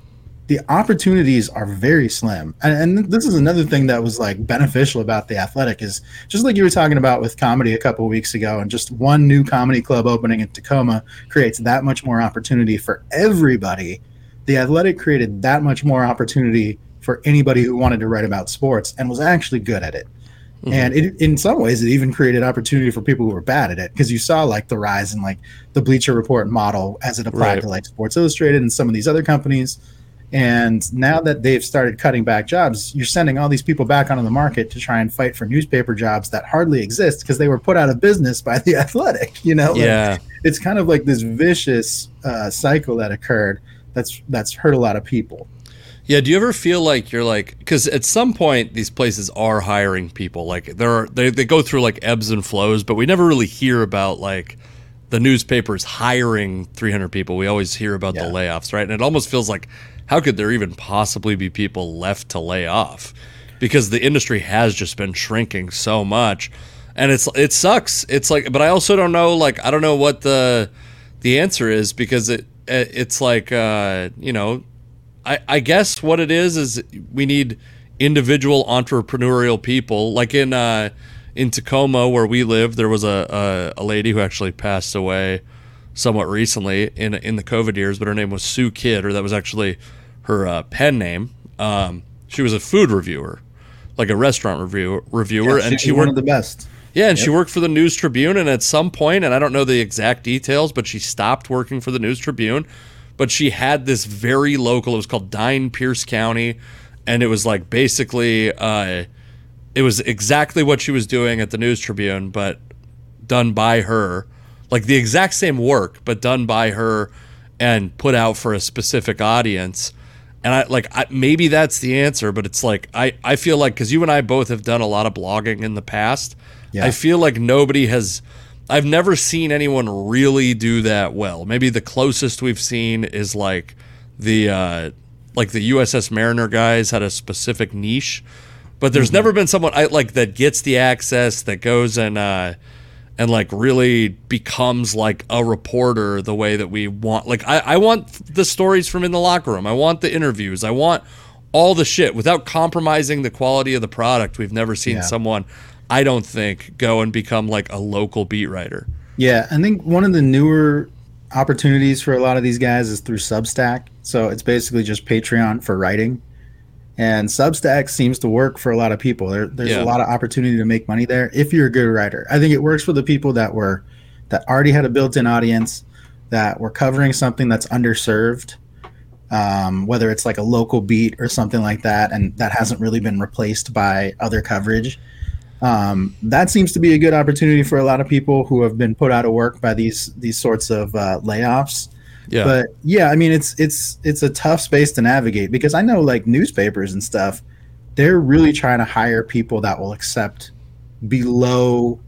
the opportunities are very slim. And, and, this is another thing that was like beneficial about the athletic is just like you were talking about with comedy a couple weeks ago and just one new comedy club opening in Tacoma creates that much more opportunity for everybody. The athletic created that much more opportunity for anybody who wanted to write about sports and was actually good at it. Mm-hmm. And it, in some ways, it even created opportunity for people who were bad at it because you saw like the rise in like the Bleacher Report model as it applied right. to like Sports Illustrated and some of these other companies. And now that they've started cutting back jobs, you're sending all these people back onto the market to try and fight for newspaper jobs that hardly exist because they were put out of business by the Athletic. You know, yeah, like, it's kind of like this vicious uh, cycle that occurred that's that's hurt a lot of people. Yeah, do you ever feel like you're like because at some point these places are hiring people like there are they they go through like ebbs and flows, but we never really hear about like the newspapers hiring 300 people. We always hear about yeah. the layoffs, right? And it almost feels like how could there even possibly be people left to lay off? Because the industry has just been shrinking so much. And it's it sucks. It's like but I also don't know like I don't know what the the answer is because it it's like uh, you know, I I guess what it is is we need individual entrepreneurial people like in uh, in Tacoma where we live. There was a, a a lady who actually passed away somewhat recently in in the COVID years, but her name was Sue Kidd, or that was actually her uh, pen name. Um, she was a food reviewer, like a restaurant review, reviewer, Yeah, and she one worked of the best. yeah, and she worked for the News Tribune, and at some point, and I don't know the exact details, but she stopped working for the News Tribune. But she had this very local. It was called Dine Pierce County, and it was like basically, uh, it was exactly what she was doing at the News Tribune, but done by her, like the exact same work, but done by her, and put out for a specific audience. And I like I, maybe that's the answer, but it's like I I feel like because you and I both have done a lot of blogging in the past. Yeah. I feel like nobody has. I've never seen anyone really do that well. Maybe the closest we've seen is like the uh, like the USS Mariner guys had a specific niche, but there's never been someone I like that gets the access that goes and uh, and like really becomes like a reporter the way that we want. Like I, I want the stories from in the locker room. I want the interviews. I want all the shit without compromising the quality of the product. We've never seen Yeah. someone, I don't think, go and become like a local beat writer. Yeah, I think one of the newer opportunities for a lot of these guys is through Substack. So it's basically just Patreon for writing. And Substack seems to work for a lot of people. There, there's Yeah. a lot of opportunity to make money there if you're a good writer. I think it works for the people that were that already had a built-in audience, that were covering something that's underserved, um, whether it's like a local beat or something like that, and that hasn't really been replaced by other coverage um, that seems to be a good opportunity for a lot of people who have been put out of work by these these sorts of uh, layoffs. Yeah. But yeah, I mean it's it's it's a tough space to navigate because I know like newspapers and stuff, they're really trying to hire people that will accept below,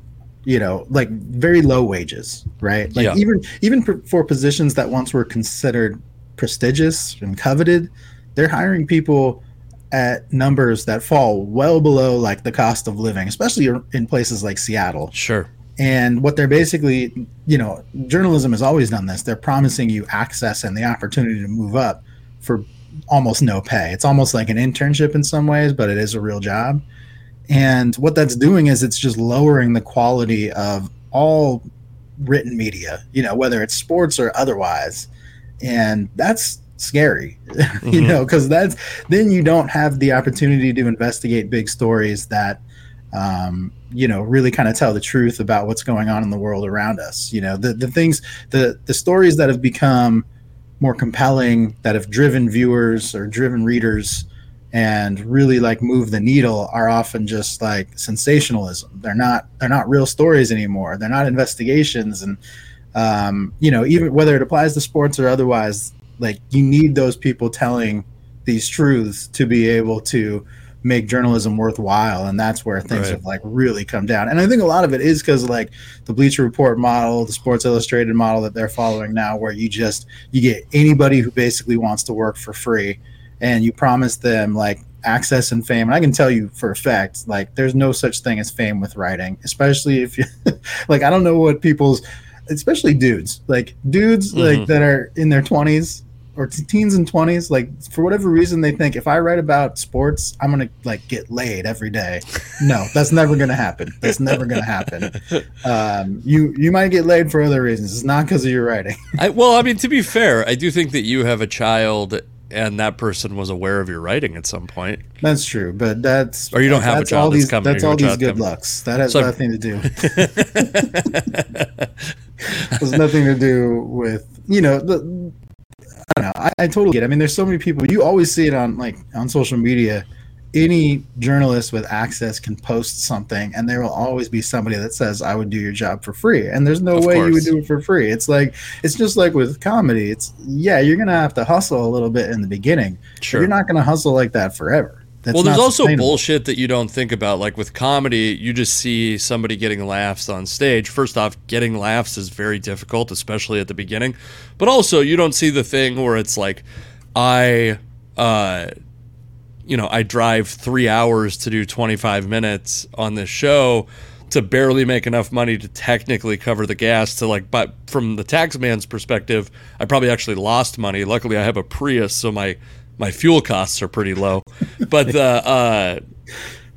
you know, like very low wages, right? Like Yeah. even even for, for positions that once were considered prestigious and coveted, they're hiring people at numbers that fall well below like the cost of living, especially in places like Seattle. sure. And what they're basically, you know, journalism has always done this. They're promising you access and the opportunity to move up for almost no pay. It's almost like an internship in some ways, but it is a real job. And what that's doing is it's just lowering the quality of all written media, you know, whether it's sports or otherwise. And that's scary, you Mhm. know, because that's then you don't have the opportunity to investigate big stories that um, you know, really kind of tell the truth about what's going on in the world around us. You know, the the things, the the stories that have become more compelling, that have driven viewers or driven readers, and really like move the needle, are often just like sensationalism. They're not they're not real stories anymore. They're not investigations, and um, you know, even whether it applies to sports or otherwise, like you need those people telling these truths to be able to make journalism worthwhile and that's where things Right. have like really come down and i think a lot of it is because like the bleacher report model the sports illustrated model that they're following now where you just you get anybody who basically wants to work for free and you promise them like access and fame and i can tell you for a fact like there's no such thing as fame with writing especially if you like i don't know what people's especially dudes like dudes like Mhm. that are in their 20s or t- teens and 20s like for whatever reason they think if i write about sports i'm gonna like get laid every day. No that's never gonna happen. That's never gonna happen. Um, you you might get laid for other reasons. It's not because of your writing. I, well, I mean, to be fair, I do think that you have a child and that person was aware of your writing at some point. that's true but that's Or you don't have a child all that's these coming, that's all these good coming. looks. That has So- nothing to do. Has nothing to do with you know the don't know. I, I totally get. It. I mean, there's so many people. You always see it on like on social media. Any journalist with access can post something, and there will always be somebody that says, "I would do your job for free." And there's no Of way you would do it for free. It's like it's just like with comedy. It's yeah, you're gonna have to hustle a little bit in the beginning. Sure. You're not gonna hustle like that forever. That's well, there's also bullshit that you don't think about. Like with comedy, you just see somebody getting laughs on stage. First off, getting laughs is very difficult, especially at the beginning. But also, you don't see the thing where it's like, I, uh, you know, I drive three hours to do 25 minutes on this show. to barely make enough money to technically cover the gas to like but from the tax man's perspective i probably actually lost money luckily i have a prius so my my fuel costs are pretty low. But the uh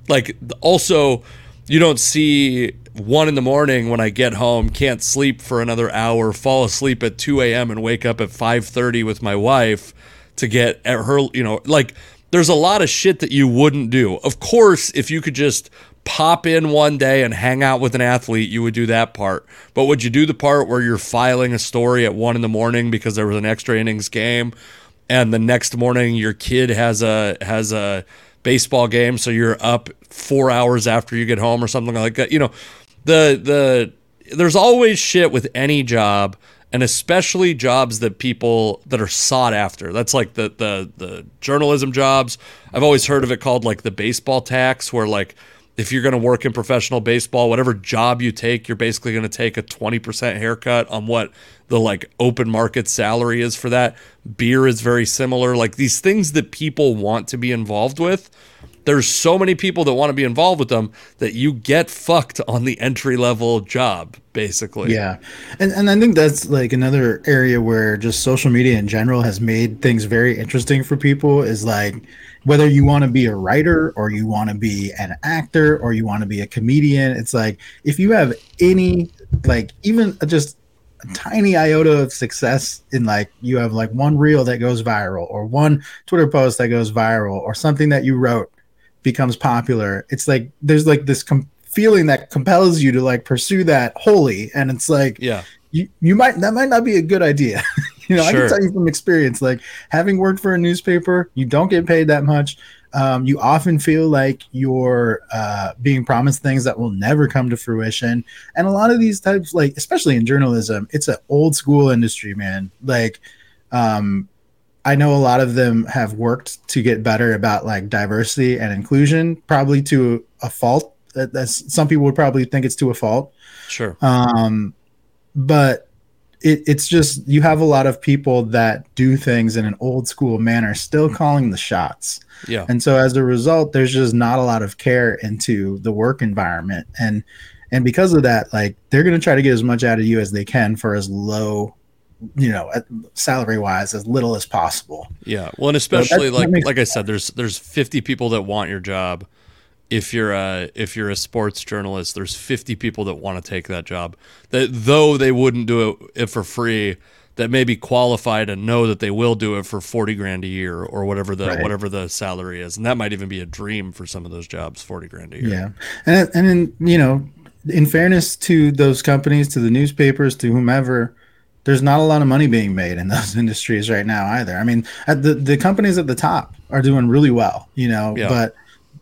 like also you don't see one in the morning when i get home can't sleep for another hour fall asleep at 2 a.m and wake up at 5.30 with my wife to get at her you know like there's a lot of shit that you wouldn't do. Of course if you could just pop in one day and hang out with an athlete, you would do that part. But would you do the part where you're filing a story at one in the morning because there was an extra innings game, and the next morning your kid has a has a baseball game, so you're up four hours after you get home or something like that? You know, the the there's always shit with any job and especially jobs that people that are sought after. That's like the the the journalism jobs. I've always heard of it called like the baseball tax where like if you're going to work in professional baseball, whatever job you take, you're basically going to take a 20% haircut on what the like open market salary is for that. Beer is very similar. Like these things that people want to be involved with, there's so many people that want to be involved with them that you get fucked on the entry level job basically. Yeah. And and I think that's like another area where just social media in general has made things very interesting for people is like whether you want to be a writer or you want to be an actor or you want to be a comedian it's like if you have any like even just a tiny iota of success in like you have like one reel that goes viral or one twitter post that goes viral or something that you wrote becomes popular it's like there's like this com- feeling that compels you to like pursue that wholly and it's like yeah. you, you might that might not be a good idea you know, sure. I can tell you from experience, like having worked for a newspaper, you don't get paid that much. Um, you often feel like you're uh, being promised things that will never come to fruition. And a lot of these types, like especially in journalism, it's an old school industry, man. Like, um, I know a lot of them have worked to get better about like diversity and inclusion, probably to a fault. That's some people would probably think it's to a fault. Sure. Um, but it, it's just you have a lot of people that do things in an old school manner, still calling the shots. Yeah. And so as a result, there's just not a lot of care into the work environment. And and because of that, like they're gonna try to get as much out of you as they can for as low you know salary wise as little as possible yeah well and especially so like like i said there's there's 50 people that want your job if you're a if you're a sports journalist, there's 50 people that want to take that job. That though they wouldn't do it for free, that may be qualified and know that they will do it for 40 grand a year or whatever the right. whatever the salary is, and that might even be a dream for some of those jobs, 40 grand a year. Yeah, and and then you know, in fairness to those companies, to the newspapers, to whomever. There's not a lot of money being made in those industries right now either. I mean, the the companies at the top are doing really well, you know, yeah. but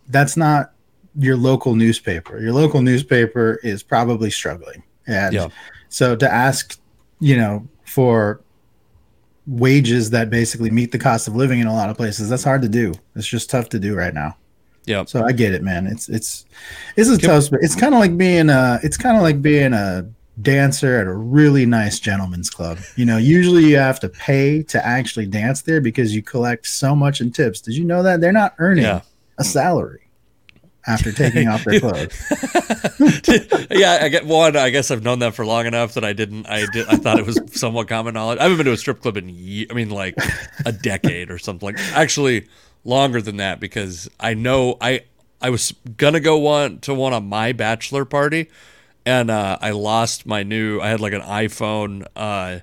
that's not your local newspaper. Your local newspaper is probably struggling. And yeah. so to ask, you know, for wages that basically meet the cost of living in a lot of places, that's hard to do. It's just tough to do right now. Yeah. So I get it, man. It's it's it's a tough it's kind of like being a it's kind of like being a dancer at a really nice gentleman's club. You know, usually you have to pay to actually dance there because you collect so much in tips. Did you know that they're not earning yeah. a salary? After taking off their clothes. yeah, I get one. I guess I've known that for long enough that I didn't. I did. I thought it was somewhat common knowledge. I haven't been to a strip club in. Ye- I mean, like a decade or something. Like actually longer than that because I know I I was gonna go one to one on my bachelor party, and uh, I lost my new. I had like an iPhone. Uh,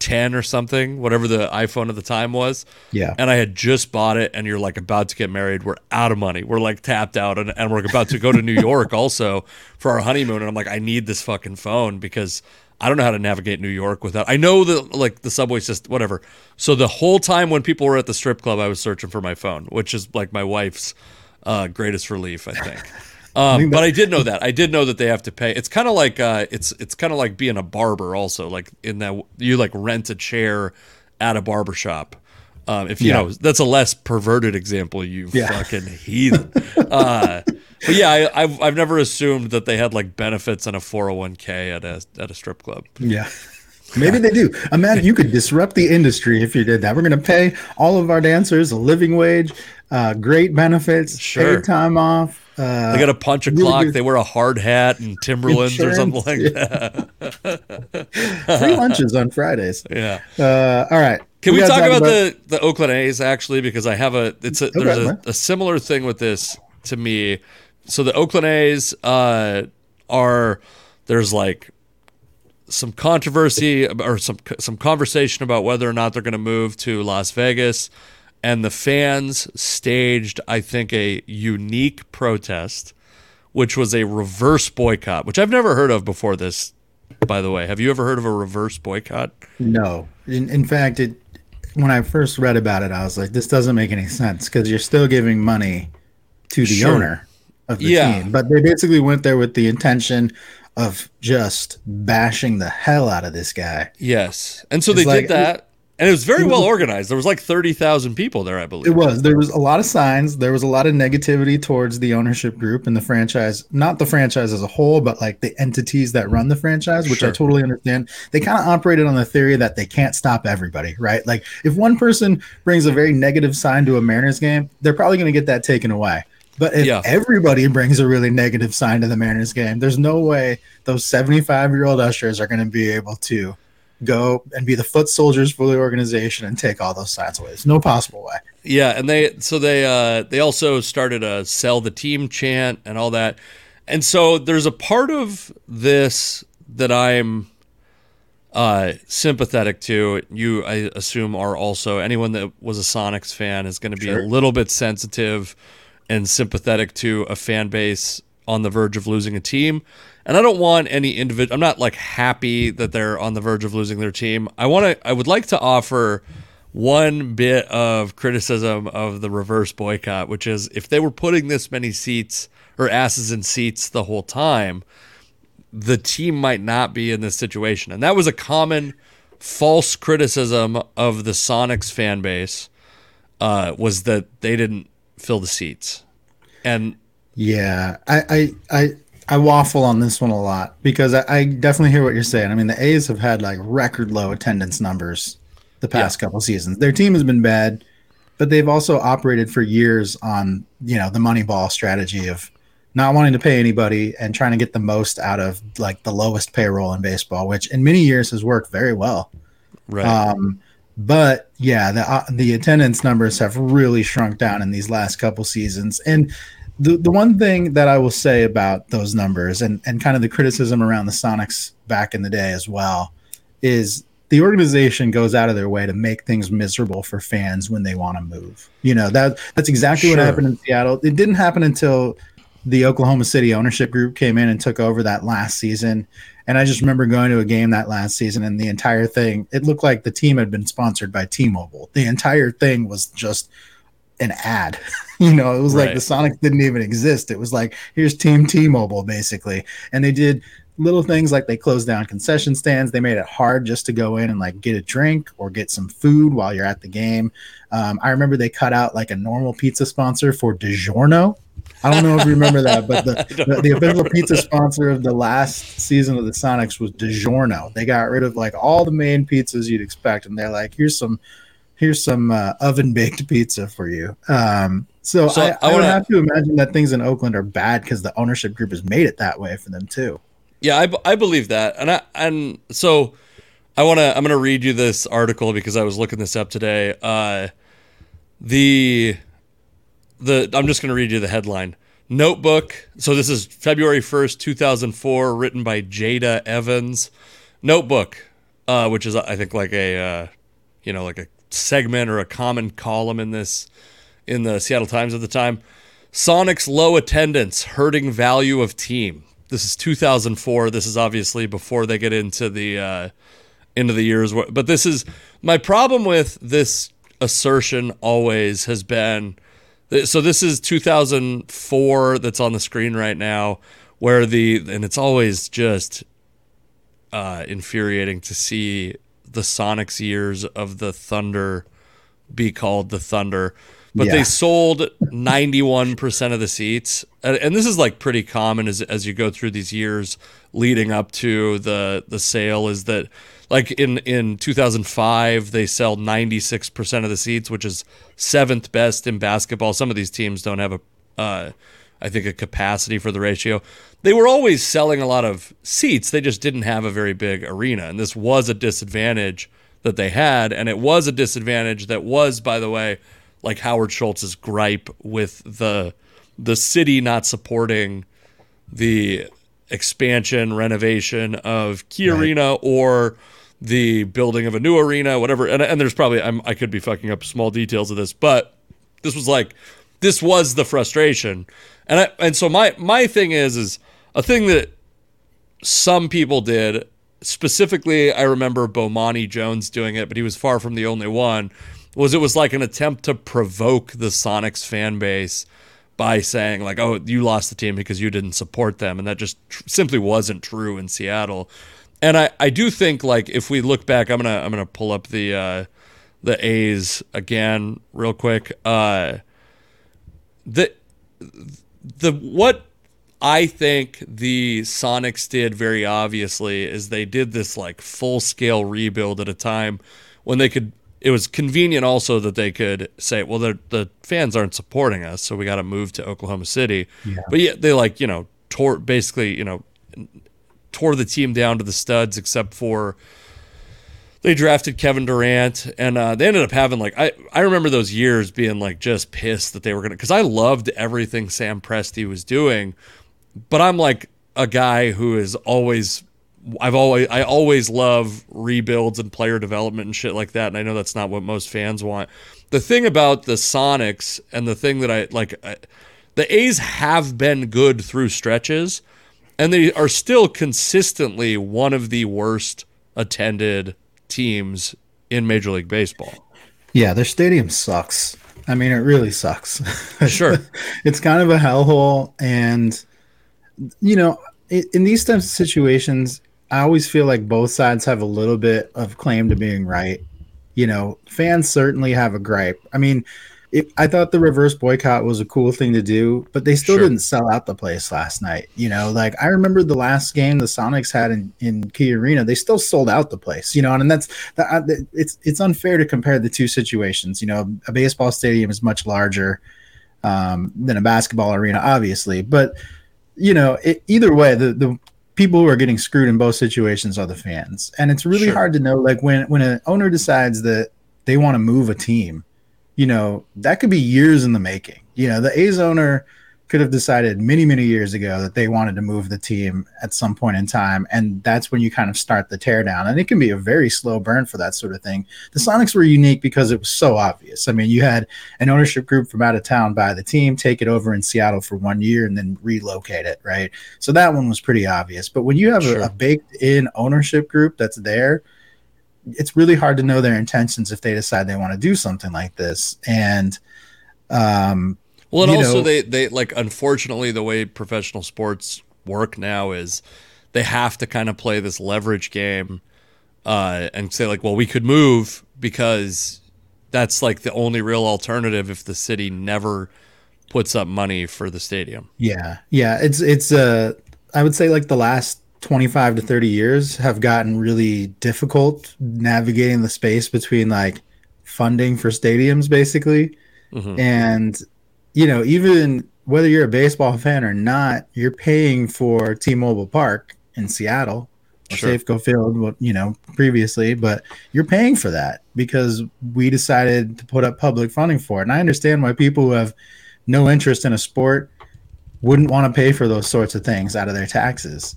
10 or something, whatever the iPhone at the time was. Yeah. And I had just bought it, and you're like about to get married. We're out of money. We're like tapped out, and, and we're about to go to New York also for our honeymoon. And I'm like, I need this fucking phone because I don't know how to navigate New York without. I know that like the subway system, whatever. So the whole time when people were at the strip club, I was searching for my phone, which is like my wife's uh, greatest relief, I think. Um, I but I did know that. I did know that they have to pay. It's kind of like uh, it's it's kind of like being a barber, also. Like in that you like rent a chair at a barber shop. Um, if you yeah. know, that's a less perverted example. You yeah. fucking heathen. uh, but yeah, I, have I've never assumed that they had like benefits and a four hundred one k at a at a strip club. Yeah. Maybe they do. Imagine you could disrupt the industry if you did that. We're going to pay all of our dancers a living wage, uh, great benefits, sure. paid time off, Uh, they got a punch a really clock. good- They wear a hard hat and Timberlands or something like Insurance, that. free lunches on Fridays. Yeah. Uh, all right. Can we, gotta talk about, the the Oakland A's actually? Because I have a it's a there's a, a similar thing with this to me. So the Oakland A's uh, are there's like some controversy or some some conversation about whether or not they're going to move to Las Vegas, and the fans staged I think a unique protest, which was a reverse boycott, which I've never heard of before this. By the way, have you ever heard of a reverse boycott? No. In, in fact, it when I first read about it, I was like, this doesn't make any sense because you're still giving money to the Sure. owner of the Yeah. team. But they basically went there with the intention of just bashing the hell out of this guy. Yes. And so It's they like- did that. And it was very well organized. There was like 30,000 people there, I believe. It was. There was a lot of signs. There was a lot of negativity towards the ownership group and the franchise. Not the franchise as a whole, but like the entities that run the franchise, which I totally understand. They kind of operated on the theory that they can't stop everybody, right? Like if one person brings a very negative sign to a Mariners game, they're probably going to get that taken away. But if Yeah. everybody brings a really negative sign to the Mariners game, there's no way those 75 year old ushers are going to be able to go and be the foot soldiers for the organization and take all those signs away. There's no possible way. Yeah, and they so they uh they also started a sell the team chant and all that. And so there's a part of this that I'm uh sympathetic to. You I assume are also anyone that was a Sonics fan is going to be Sure. a little bit sensitive and sympathetic to a fan base on the verge of losing a team. And I don't want any individual I'm not like happy that they're on the verge of losing their team. I want to I would like to offer one bit of criticism of the reverse boycott, which is if they were putting this many seats or asses in seats the whole time, the team might not be in this situation. And that was a common false criticism of the Sonics fan base uh, was that they didn't fill the seats. And Yeah, I, I, I, I waffle on this one a lot because I, I definitely hear what you're saying. I mean, the A's have had like record low attendance numbers the past couple seasons. Their team has been bad, but they've also operated for years on you know the money ball strategy of not wanting to pay anybody and trying to get the most out of like the lowest payroll in baseball, which in many years has worked very well. right. Um, but yeah, the uh, the attendance numbers have really shrunk down in these last couple seasons. And the the one thing that I will say about those numbers and and kind of the criticism around the Sonics back in the day as well is the organization goes out of their way to make things miserable for fans when they want to move. You know, that that's exactly Sure. what happened in Seattle. It didn't happen until the Oklahoma City ownership group came in and took over that last season. And I just remember going to a game that last season and the entire thing, it looked like the team had been sponsored by T Mobile. The entire thing was just an ad. you know, it was like the Sonics didn't even exist. It was like, here's Team T Mobile, basically. And they did little things like they closed down concession stands. They made it hard just to go in and like get a drink or get some food while you're at the game. Um, I remember they cut out like a normal pizza sponsor for DiGiorno. I don't know if you remember that, but the, the, the official pizza sponsor of the last season of the Sonics was DiGiorno. They got rid of like all the main pizzas you'd expect, and they're like, "Here's some, here's some uh, oven baked pizza for you." Um, so, So, I, I I, would have to imagine that things in Oakland are bad because the ownership group has made it that way for them too. Yeah, I believe that, and I and so I want to. I'm going to read you this article because I was looking this up today. Uh, the the I'm just going to read you the headline. Notebook. So this is February 1st, 2004, written by Jayda Evans. Notebook, uh, which is I think like a uh, you know like a segment or a common column in this in the Seattle Times at the time. Sonic's low attendance hurting value of team. This is 2004. This is obviously before they get into the uh, into the years. But this is my problem with this assertion. Always has been. So this is 2004. That's on the screen right now, where the and it's always just uh, infuriating to see the Sonics years of the Thunder be called the Thunder. But Yeah. they sold 91% of the seats. And, this is like pretty common as, as you go through these years leading up to the, the sale is that like in, in 2005, they sell 96% of the seats, which is seventh best in basketball. Some of these teams don't have a, uh, I think a capacity for the ratio. They were always selling a lot of seats. They just didn't have a very big arena. And this was a disadvantage that they had. And it was a disadvantage that was, by the way, like Howard Schultz's gripe with the the city not supporting the expansion, renovation of Key right. Arena or the building of a new arena, whatever. And, and there's probably I'm, I could be fucking up small details of this, but this was like this was the frustration. And I, and so my my thing is is a thing that some people did specifically I remember Bomani Jones doing it, but he was far from the only one. Was it was like an attempt to provoke the Sonics fan base by saying like, "Oh, you lost the team because you didn't support them," and that just tr- simply wasn't true in Seattle. And I, I do think like if we look back, I'm gonna I'm gonna pull up the uh, the A's again real quick. Uh, the the what I think the Sonics did very obviously is they did this like full scale rebuild at a time when they could it was convenient also that they could say, well, the fans aren't supporting us, so we got to move to Oklahoma City. Yeah. But yeah, they like you know tore basically you know tore the team down to the studs, except for they drafted Kevin Durant, and uh, they ended up having like I I remember those years being like just pissed that they were gonna because I loved everything Sam Presti was doing, but I'm like a guy who is always I've always I always love rebuilds and player development and shit like that, and I know that's not what most fans want. The thing about the Sonics and the thing that I like, I, the A's have been good through stretches, and they are still consistently one of the worst attended teams in Major League Baseball. Yeah, their stadium sucks. I mean, it really sucks. Sure, it's kind of a hellhole, and you know, in these types of situations, I always feel like both sides have a little bit of claim to being right. You know, fans certainly have a gripe. I mean, it, I thought the reverse boycott was a cool thing to do, but they still sure. didn't sell out the place last night. You know, like I remember the last game the Sonics had in, in Key Arena, they still sold out the place. You know, and, and that's that, it's it's unfair to compare the two situations. You know, a baseball stadium is much larger um, than a basketball arena, obviously, but you know, it, either way, the the people who are getting screwed in both situations are the fans, and it's really sure. hard to know. Like when when an owner decides that they want to move a team, you know that could be years in the making. You know, the A's owner could have decided many many years ago that they wanted to move the team at some point in time and that's when you kind of start the teardown. And it can be a very slow burn for that sort of thing. The sonics were unique because it was so obvious. I mean you had an ownership group from out of town buy the team take it over in seattle for one year and then relocate it right? So that one was pretty obvious. But when you have sure. a, a baked in ownership group that's there it's really hard to know their intentions if they decide they want to do something like this. And um well, and also know, they they like unfortunately the way professional sports work now is they have to kind of play this leverage game uh, and say like, well, we could move because that's like the only real alternative if the city never puts up money for the stadium. Yeah, yeah, it's it's uh, I would say like the last 25 to 30 years have gotten really difficult navigating the space between like funding for stadiums basically mm-hmm. and you know, even whether you're a baseball fan or not, you're paying for T-Mobile Park in Seattle or sure. Safeco Field, you know, previously, but you're paying for that because we decided to put up public funding for it. And I understand why people who have no interest in a sport wouldn't want to pay for those sorts of things out of their taxes.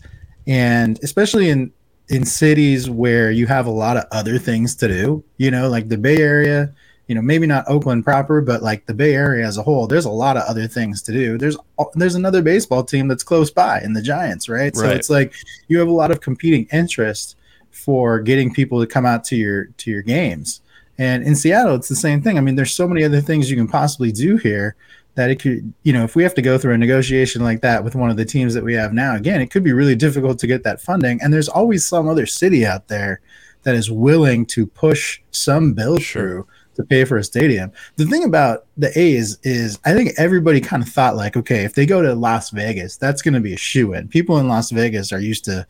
And especially in in cities where you have a lot of other things to do, you know, like the Bay Area, you know maybe not Oakland proper, but like the Bay Area as a whole, there's a lot of other things to do. There's there's another baseball team that's close by in the Giants, right? right. So it's like you have a lot of competing interest for getting people to come out to your to your games. And in Seattle, it's the same thing. I mean, there's so many other things you can possibly do here that it could, you know, if we have to go through a negotiation like that with one of the teams that we have now, again, it could be really difficult to get that funding. And there's always some other city out there that is willing to push some bill through to pay for a stadium. The thing about the A's is I think everybody kind of thought like, okay, if they go to Las Vegas, that's going to be a shoe in. People in Las Vegas are used to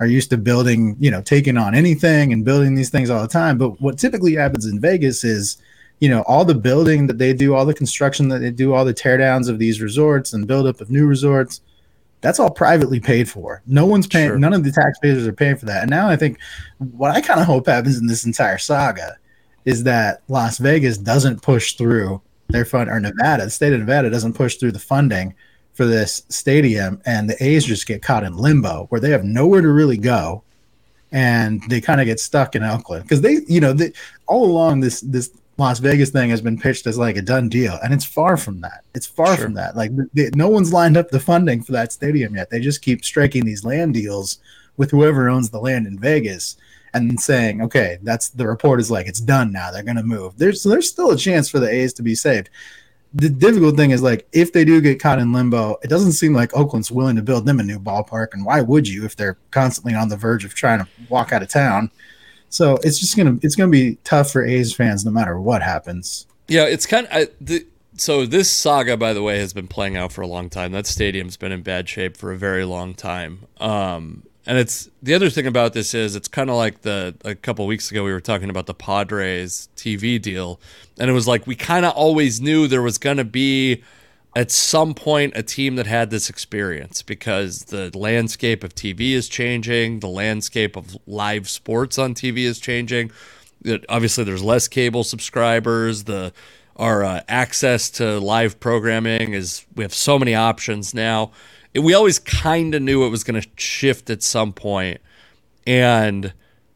are used to building, you know, taking on anything and building these things all the time. But what typically happens in Vegas is you know, all the building that they do, all the construction that they do, all the teardowns of these resorts and buildup of new resorts, that's all privately paid for. No one's paying, sure. none of the taxpayers are paying for that. And now I think what I kind of hope happens in this entire saga is that Las Vegas doesn't push through their fund, or Nevada, the state of Nevada doesn't push through the funding for this stadium, and the A's just get caught in limbo where they have nowhere to really go. And they kind of get stuck in Oakland because they, you know, they, all along this this Las Vegas thing has been pitched as like a done deal, and it's far from that. It's far sure. from that. Like they, no one's lined up the funding for that stadium yet. They just keep striking these land deals with whoever owns the land in Vegas, and saying, "Okay, that's the report is like it's done now. They're going to move." There's there's still a chance for the A's to be saved. The difficult thing is like if they do get caught in limbo, it doesn't seem like Oakland's willing to build them a new ballpark, and why would you if they're constantly on the verge of trying to walk out of town? So it's just gonna it's gonna be tough for A's fans no matter what happens. Yeah, it's kind of I, the, so this saga, by the way, has been playing out for a long time. That stadium's been in bad shape for a very long time. Um, and it's the other thing about this is it's kind of like the a couple weeks ago we were talking about the Padres TV deal, and it was like we kind of always knew there was to be at some point a team that had this experience because the landscape of TV is changing, the landscape of live sports on TV is changing. It, obviously, there's less cable subscribers. The our uh, access to live programming is we have so many options now. It, we always kind of knew it was going to shift at some point, and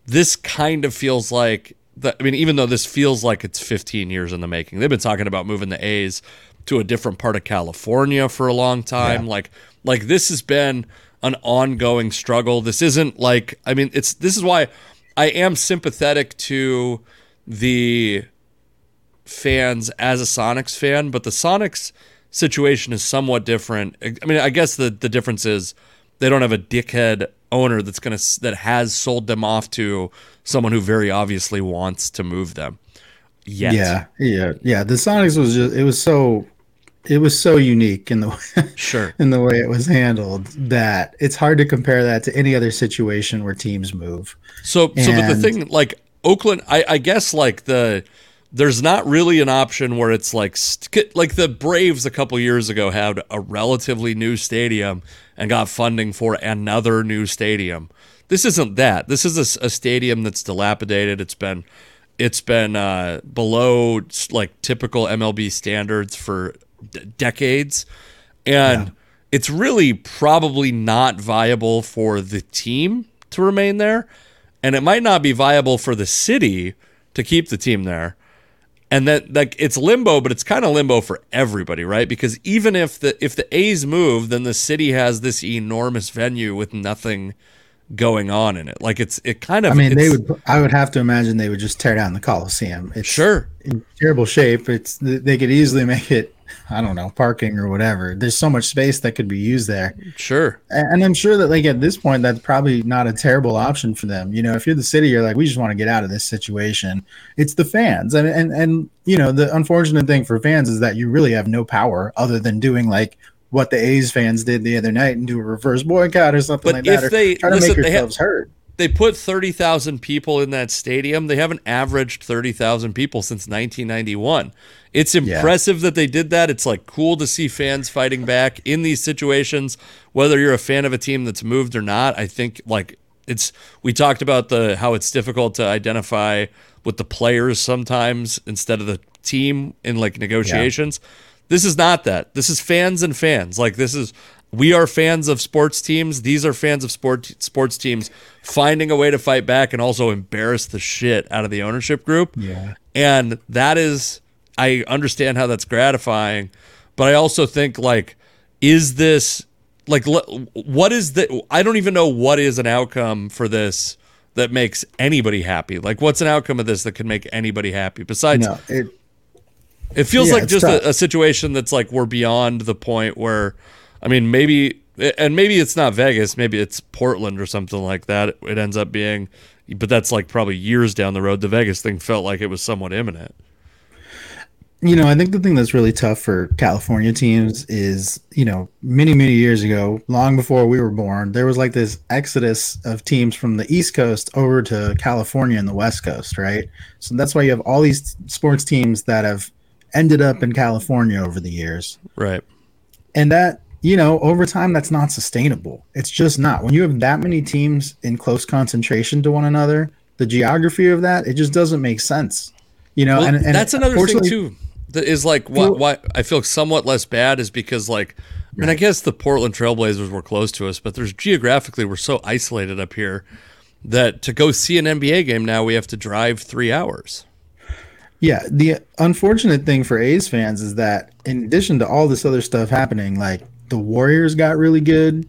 this kind of feels like. The, I mean, even though this feels like it's 15 years in the making, they've been talking about moving the A's to a different part of California for a long time. Yeah. Like like this has been an ongoing struggle. This isn't like I mean it's this is why I am sympathetic to the fans as a Sonics fan, but the Sonics situation is somewhat different. I mean, I guess the the difference is they don't have a dickhead owner that's going to that has sold them off to someone who very obviously wants to move them. Yet. Yeah, yeah, yeah. The Sonics was just it was so it was so unique in the sure in the way it was handled that it's hard to compare that to any other situation where teams move. So, and, so but the thing like Oakland, I, I guess like the there's not really an option where it's like like the Braves a couple years ago had a relatively new stadium and got funding for another new stadium. This isn't that. This is a, a stadium that's dilapidated. It's been it's been uh, below like typical MLB standards for d- decades, and yeah. it's really probably not viable for the team to remain there, and it might not be viable for the city to keep the team there. And that like it's limbo, but it's kind of limbo for everybody, right? Because even if the if the A's move, then the city has this enormous venue with nothing going on in it. Like it's it kind of. I mean, they would. I would have to imagine they would just tear down the Coliseum. It's sure in terrible shape. It's they could easily make it I don't know, parking or whatever. There's so much space that could be used there. Sure. And I'm sure that like at this point that's probably not a terrible option for them. You know, if you're the city, you're like, we just want to get out of this situation. It's the fans. And and and you know, the unfortunate thing for fans is that you really have no power other than doing like what the A's fans did the other night and do a reverse boycott or something but like if that. They, try to listen, make yourselves have, hurt they put 30,000 people in that stadium. They haven't averaged 30,000 people since 1991. It's impressive yeah. that they did that. It's like cool to see fans fighting back in these situations, whether you're a fan of a team that's moved or not. I think like it's we talked about the how it's difficult to identify with the players sometimes instead of the team in like negotiations. Yeah. This is not that. This is fans and fans. Like this is we are fans of sports teams. These are fans of sport sports teams finding a way to fight back and also embarrass the shit out of the ownership group. Yeah. And that is I understand how that's gratifying, but I also think like is this like what is the I don't even know what is an outcome for this that makes anybody happy. Like what's an outcome of this that can make anybody happy besides no, it it feels yeah, like just a, a situation that's like we're beyond the point where I mean, maybe, and maybe it's not Vegas, maybe it's Portland or something like that. It ends up being, but that's like probably years down the road. The Vegas thing felt like it was somewhat imminent. you know, I think the thing that's really tough for California teams is, you know, many, many years ago, long before we were born, there was like this exodus of teams from the East Coast over to California and the West Coast, right? So that's why you have all these sports teams that have ended up in California over the years. Right. And that, you know, over time, that's not sustainable. It's just not. When you have that many teams in close concentration to one another, the geography of that, it just doesn't make sense. You know, well, and, and that's another thing too that is like why, why I feel somewhat less bad is because like I mean I guess the Portland Trailblazers were close to us, but there's geographically we're so isolated up here that to go see an NBA game now we have to drive three hours. Yeah, the unfortunate thing for A's fans is that in addition to all this other stuff happening, like the Warriors got really good,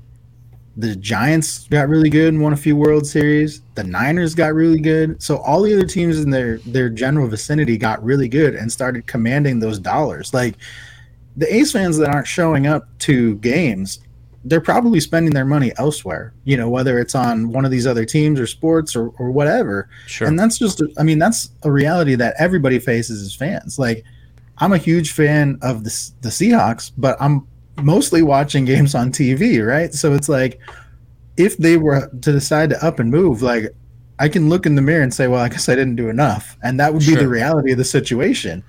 the Giants got really good and won a few World Series. The Niners got really good. So all the other teams in their their general vicinity got really good and started commanding those dollars. Like the Ace fans that aren't showing up to games, they're probably spending their money elsewhere. You know, whether it's on one of these other teams or sports or or whatever. Sure. And that's just I mean that's a reality that everybody faces as fans. Like I'm a huge fan of the the Seahawks, but I'm mostly watching games on TV, right? So it's like if they were to decide to up and move, like I can look in the mirror and say, well, I guess I didn't do enough. And that would be sure. the reality of the situation.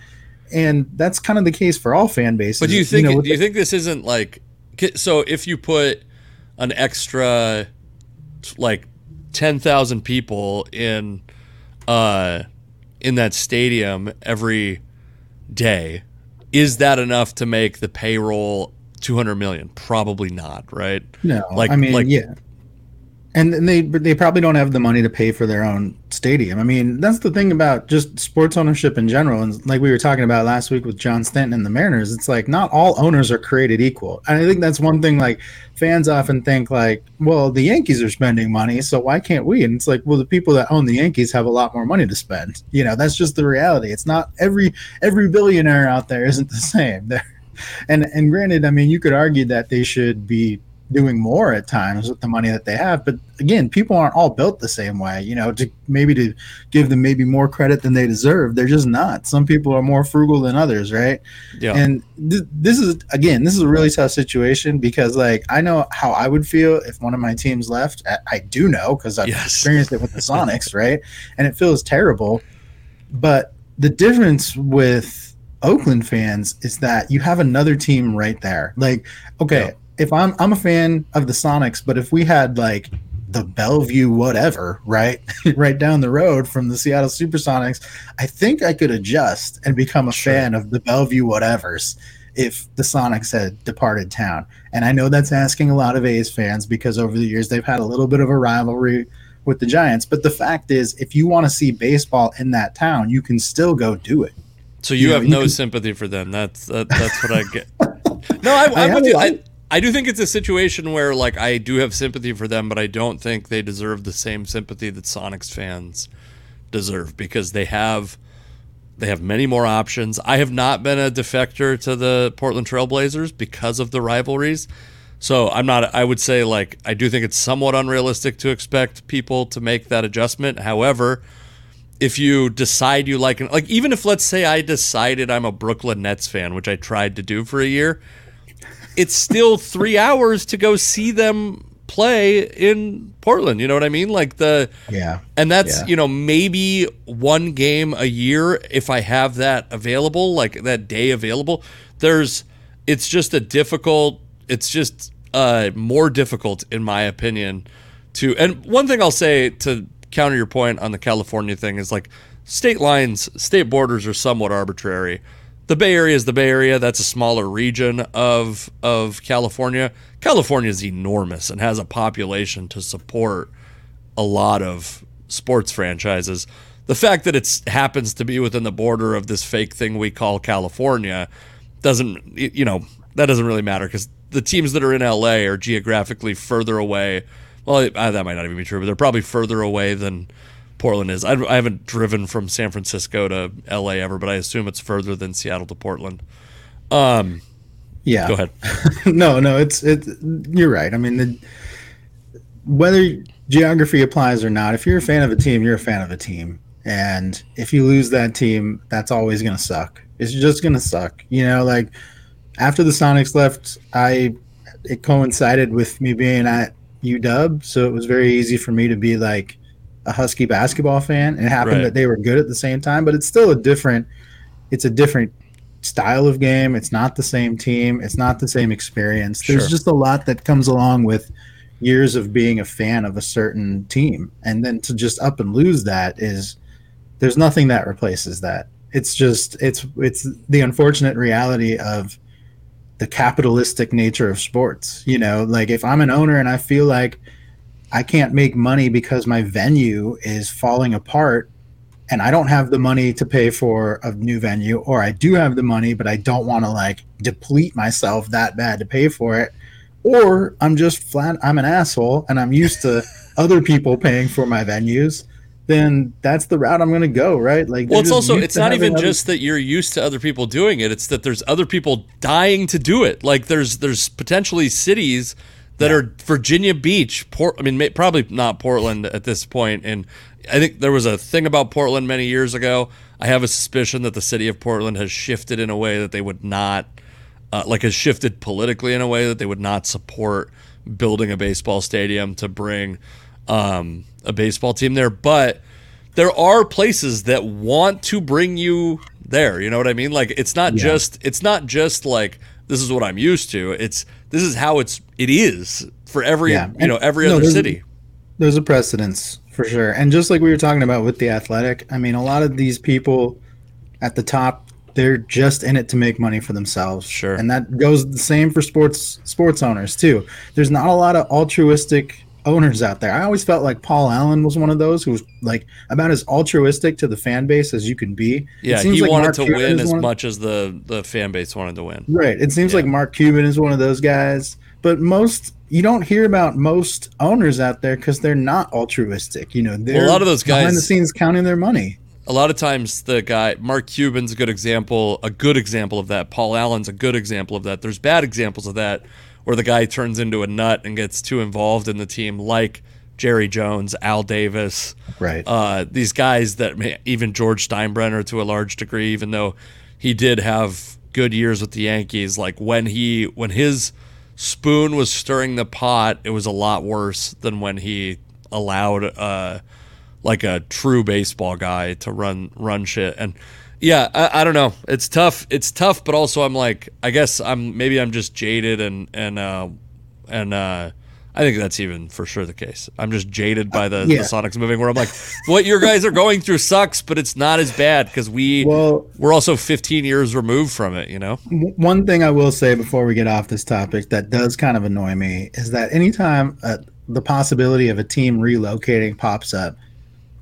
And that's kind of the case for all fan bases. But do you think you know, do you think this isn't like so if you put an extra like 10,000 people in uh in that stadium every day is that enough to make the payroll 200 million probably not right no like i mean like yeah and, they they probably don't have the money to pay for their own stadium. I mean, that's the thing about just sports ownership in general. And like we were talking about last week with John Stanton and the Mariners, it's like not all owners are created equal. And I think that's one thing like fans often think like, well, the Yankees are spending money, so why can't we? And it's like, well, the people that own the Yankees have a lot more money to spend. You know, that's just the reality. It's not every every billionaire out there isn't the same. There and and granted, I mean, you could argue that they should be doing more at times with the money that they have. But again, people aren't all built the same way. You know, to maybe to give them maybe more credit than they deserve, they're just not. Some people are more frugal than others, right? Yeah. And th- this is again, this is a really tough situation because like I know how I would feel if one of my teams left. I, I do know because I've yes. experienced it with the Sonics, right? And it feels terrible. But the difference with Oakland fans is that you have another team right there. Like, okay, yeah. if I'm I'm a fan of the Sonics, but if we had like the Bellevue whatever, right? right down the road from the Seattle Supersonics, I think I could adjust and become a sure. fan of the Bellevue whatevers if the Sonics had departed town. And I know that's asking a lot of A's fans because over the years they've had a little bit of a rivalry with the Giants, but the fact is if you want to see baseball in that town, you can still go do it. So you, you have know, no can... sympathy for them. That's that, that's what I get. no, I, I'm with you. I, I do think it's a situation where like I do have sympathy for them, but I don't think they deserve the same sympathy that Sonics fans deserve because they have they have many more options. I have not been a defector to the Portland Trailblazers because of the rivalries. So I'm not I would say like I do think it's somewhat unrealistic to expect people to make that adjustment. However, if you decide you like like even if let's say I decided I'm a Brooklyn Nets fan, which I tried to do for a year, it's still three hours to go see them play in Portland. You know what I mean? Like the yeah, and that's yeah. you know maybe one game a year if I have that available, like that day available. There's it's just a difficult. It's just uh more difficult in my opinion to. And one thing I'll say to counter your point on the California thing is like state lines, state borders are somewhat arbitrary. The Bay Area is the Bay Area. That's a smaller region of of California. California is enormous and has a population to support a lot of sports franchises. The fact that it happens to be within the border of this fake thing we call California doesn't, you know, that doesn't really matter because the teams that are in LA are geographically further away well, uh, that might not even be true, but they're probably further away than Portland is. I, I haven't driven from San Francisco to LA ever, but I assume it's further than Seattle to Portland. Um, yeah. Go ahead. no, no, it's it. You're right. I mean, the, whether geography applies or not, if you're a fan of a team, you're a fan of a team, and if you lose that team, that's always going to suck. It's just gonna suck. You know, like after the Sonics left, I it coincided with me being at UW, so it was very easy for me to be like a Husky basketball fan. It happened right. that they were good at the same time, but it's still a different it's a different style of game. It's not the same team. It's not the same experience. There's sure. just a lot that comes along with years of being a fan of a certain team. And then to just up and lose that is there's nothing that replaces that. It's just it's it's the unfortunate reality of the capitalistic nature of sports. You know, like if I'm an owner and I feel like I can't make money because my venue is falling apart and I don't have the money to pay for a new venue, or I do have the money, but I don't want to like deplete myself that bad to pay for it, or I'm just flat, I'm an asshole and I'm used to other people paying for my venues, then that's the route I'm going to go, right? Like, well, it's also it's not even other... just that you're used to other people doing it; it's that there's other people dying to do it. Like, there's there's potentially cities that yeah. are Virginia Beach, Port. I mean, probably not Portland at this point. point, and I think there was a thing about Portland many years ago. I have a suspicion that the city of Portland has shifted in a way that they would not, uh, like, has shifted politically in a way that they would not support building a baseball stadium to bring um, a baseball team there. But there are places that want to bring you there. You know what I mean? Like, it's not yeah. just it's not just like this is what I'm used to. It's this is how it's it is for every yeah. you know every no, other city. There's a precedence for sure. And just like we were talking about with the athletic, I mean, a lot of these people at the top, they're just in it to make money for themselves. Sure. And that goes the same for sports sports owners too. There's not a lot of altruistic owners out there. I always felt like Paul Allen was one of those who was like about as altruistic to the fan base as you can be. Yeah, he like wanted Mark to Cuban win as much as the the fan base wanted to win. Right. It seems yeah. like Mark Cuban is one of those guys, but most you don't hear about most owners out there because they're not altruistic. You know, they're well, a lot of those guys behind the scenes counting their money. A lot of times, the guy Mark Cuban's a good example, a good example of that. Paul Allen's a good example of that. There's bad examples of that where the guy turns into a nut and gets too involved in the team, like Jerry Jones, Al Davis, right? Uh, these guys that even George Steinbrenner to a large degree, even though he did have good years with the Yankees, like when he when his Spoon was stirring the pot, it was a lot worse than when he allowed uh like a true baseball guy to run run shit. And yeah, I, I don't know. It's tough. It's tough, but also I'm like, I guess I'm maybe I'm just jaded and and uh and uh I think that's even for sure the case. I'm just jaded by the, uh, yeah. the Sonics moving, where I'm like, what your guys are going through sucks, but it's not as bad because we well, we're also 15 years removed from it. You know. One thing I will say before we get off this topic that does kind of annoy me is that anytime uh, the possibility of a team relocating pops up,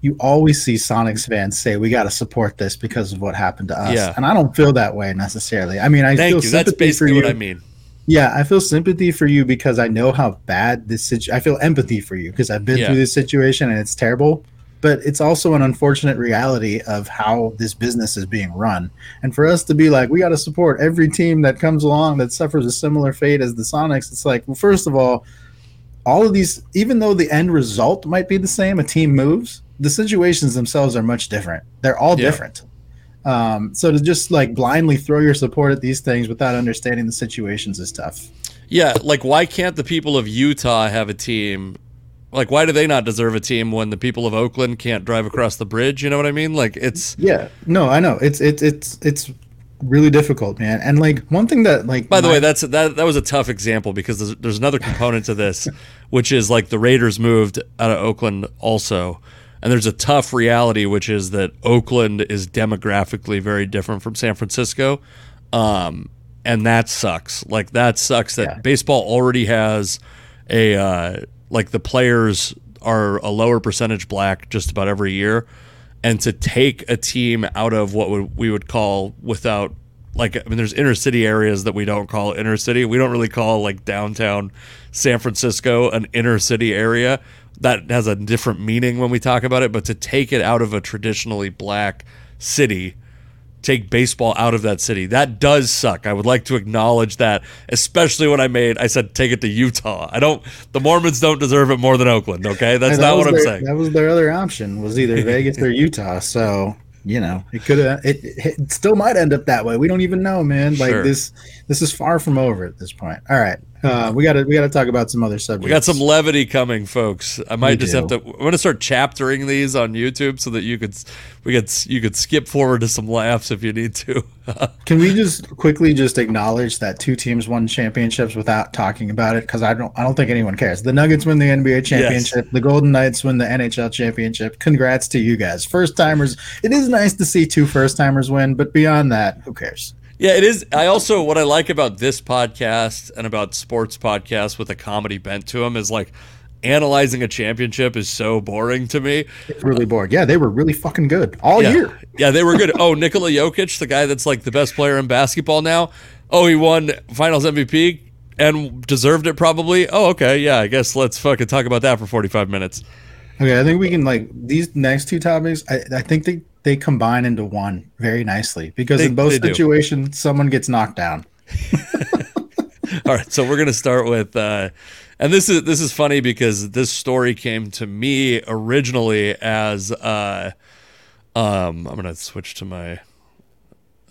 you always see Sonics fans say we got to support this because of what happened to us. Yeah. And I don't feel that way necessarily. I mean, I Thank feel you. That's basically what I mean. Yeah, I feel sympathy for you because I know how bad this situation. I feel empathy for you because I've been yeah. through this situation and it's terrible. But it's also an unfortunate reality of how this business is being run. And for us to be like, we got to support every team that comes along that suffers a similar fate as the Sonics, it's like, well, first of all, all of these, even though the end result might be the same, a team moves, the situations themselves are much different. They're all yeah. different. Um, so to just like blindly throw your support at these things without understanding the situations is tough. Yeah, like why can't the people of Utah have a team? Like why do they not deserve a team when the people of Oakland can't drive across the bridge? You know what I mean? Like it's Yeah. No, I know. It's it's it's it's really difficult, man. And like one thing that like By the my, way, that's that that was a tough example because there's, there's another component to this which is like the Raiders moved out of Oakland also. And there's a tough reality, which is that Oakland is demographically very different from San Francisco. Um, and that sucks. Like, that sucks that yeah. baseball already has a, uh, like, the players are a lower percentage black just about every year. And to take a team out of what we would call without like I mean there's inner city areas that we don't call inner city. We don't really call like downtown San Francisco an inner city area that has a different meaning when we talk about it, but to take it out of a traditionally black city, take baseball out of that city, that does suck. I would like to acknowledge that, especially when I made, I said, take it to Utah. I don't, the Mormons don't deserve it more than Oakland, okay? That's not what I'm their, saying. That was their other option, was either Vegas or Utah. So you know, it could have. It, it still might end up that way. We don't even know, man. Like Sure. this, this is far from over at this point. All right, uh, we got to we got to talk about some other subjects. We got some levity coming, folks. I might We just do. have to. I'm going to start chaptering these on YouTube so that you could, we could, you could skip forward to some laughs if you need to. Can we just quickly just acknowledge that two teams won championships without talking about it? Because I don't I don't think anyone cares. The Nuggets win the NBA championship. The Golden Knights win the NHL championship. Congrats to you guys, first timers. It is nice to see two first timers win, but beyond that, who cares? Yeah, it is. I also what I like about this podcast and about sports podcasts with a comedy bent to them is like analyzing a championship is so boring to me. It's really bored. Yeah, they were really fucking good all Yeah, year. yeah, they were good. Oh, Nikola Jokic, the guy that's like the best player in basketball now. Oh, he won Finals MVP and deserved it probably. Oh, okay, yeah. I guess let's fucking talk about that for 45 minutes. Okay, I think we can like these next two topics. I, I think they they combine into one very nicely because They- in both they do. situations, someone gets knocked down. All right, so we're gonna start with, uh, and this is this is funny because this story came to me originally as, uh, um, I'm gonna switch to my,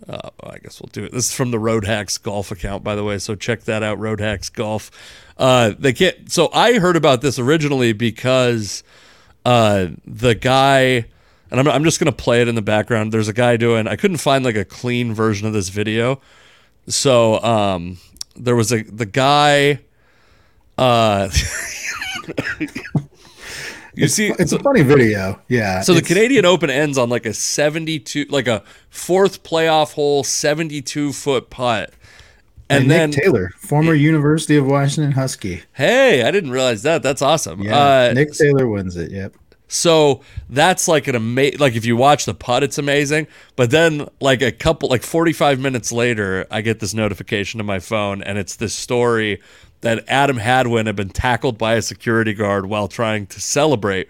uh, I guess we'll do it. This is from the Road Hacks Golf account, by the way, so check that out, Road Hacks Golf. Uh, they can't. So I heard about this originally because, uh, the guy. And I'm, I'm just gonna play it in the background. There's a guy doing. I couldn't find like a clean version of this video, so um, there was a the guy. Uh, you see, It's so, a funny video. Yeah. so the Canadian Open ends on like a 72, like a fourth playoff hole, 72 foot putt, and and then Nick Taylor, former University of Washington Husky. hey, I didn't realize that. That's awesome. Yeah, uh, Nick Taylor wins it. Yep. So that's like an amazing, like if you watch the putt, it's amazing. But then, like a couple, like 45 minutes later, I get this notification to my phone, and it's this story that Adam Hadwin had been tackled by a security guard while trying to celebrate.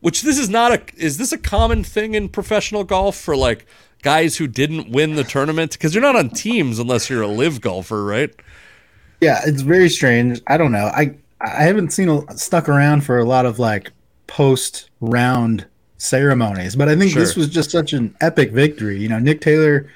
Which this is not a, is this a common thing in professional golf for like guys who didn't win the tournament? Because you're not on teams unless you're a live golfer, right? Yeah, it's very strange. I don't know. I I haven't seen a, stuck around for a lot of like post round ceremonies, but I think this was just such an epic victory. You know, Nick Taylor,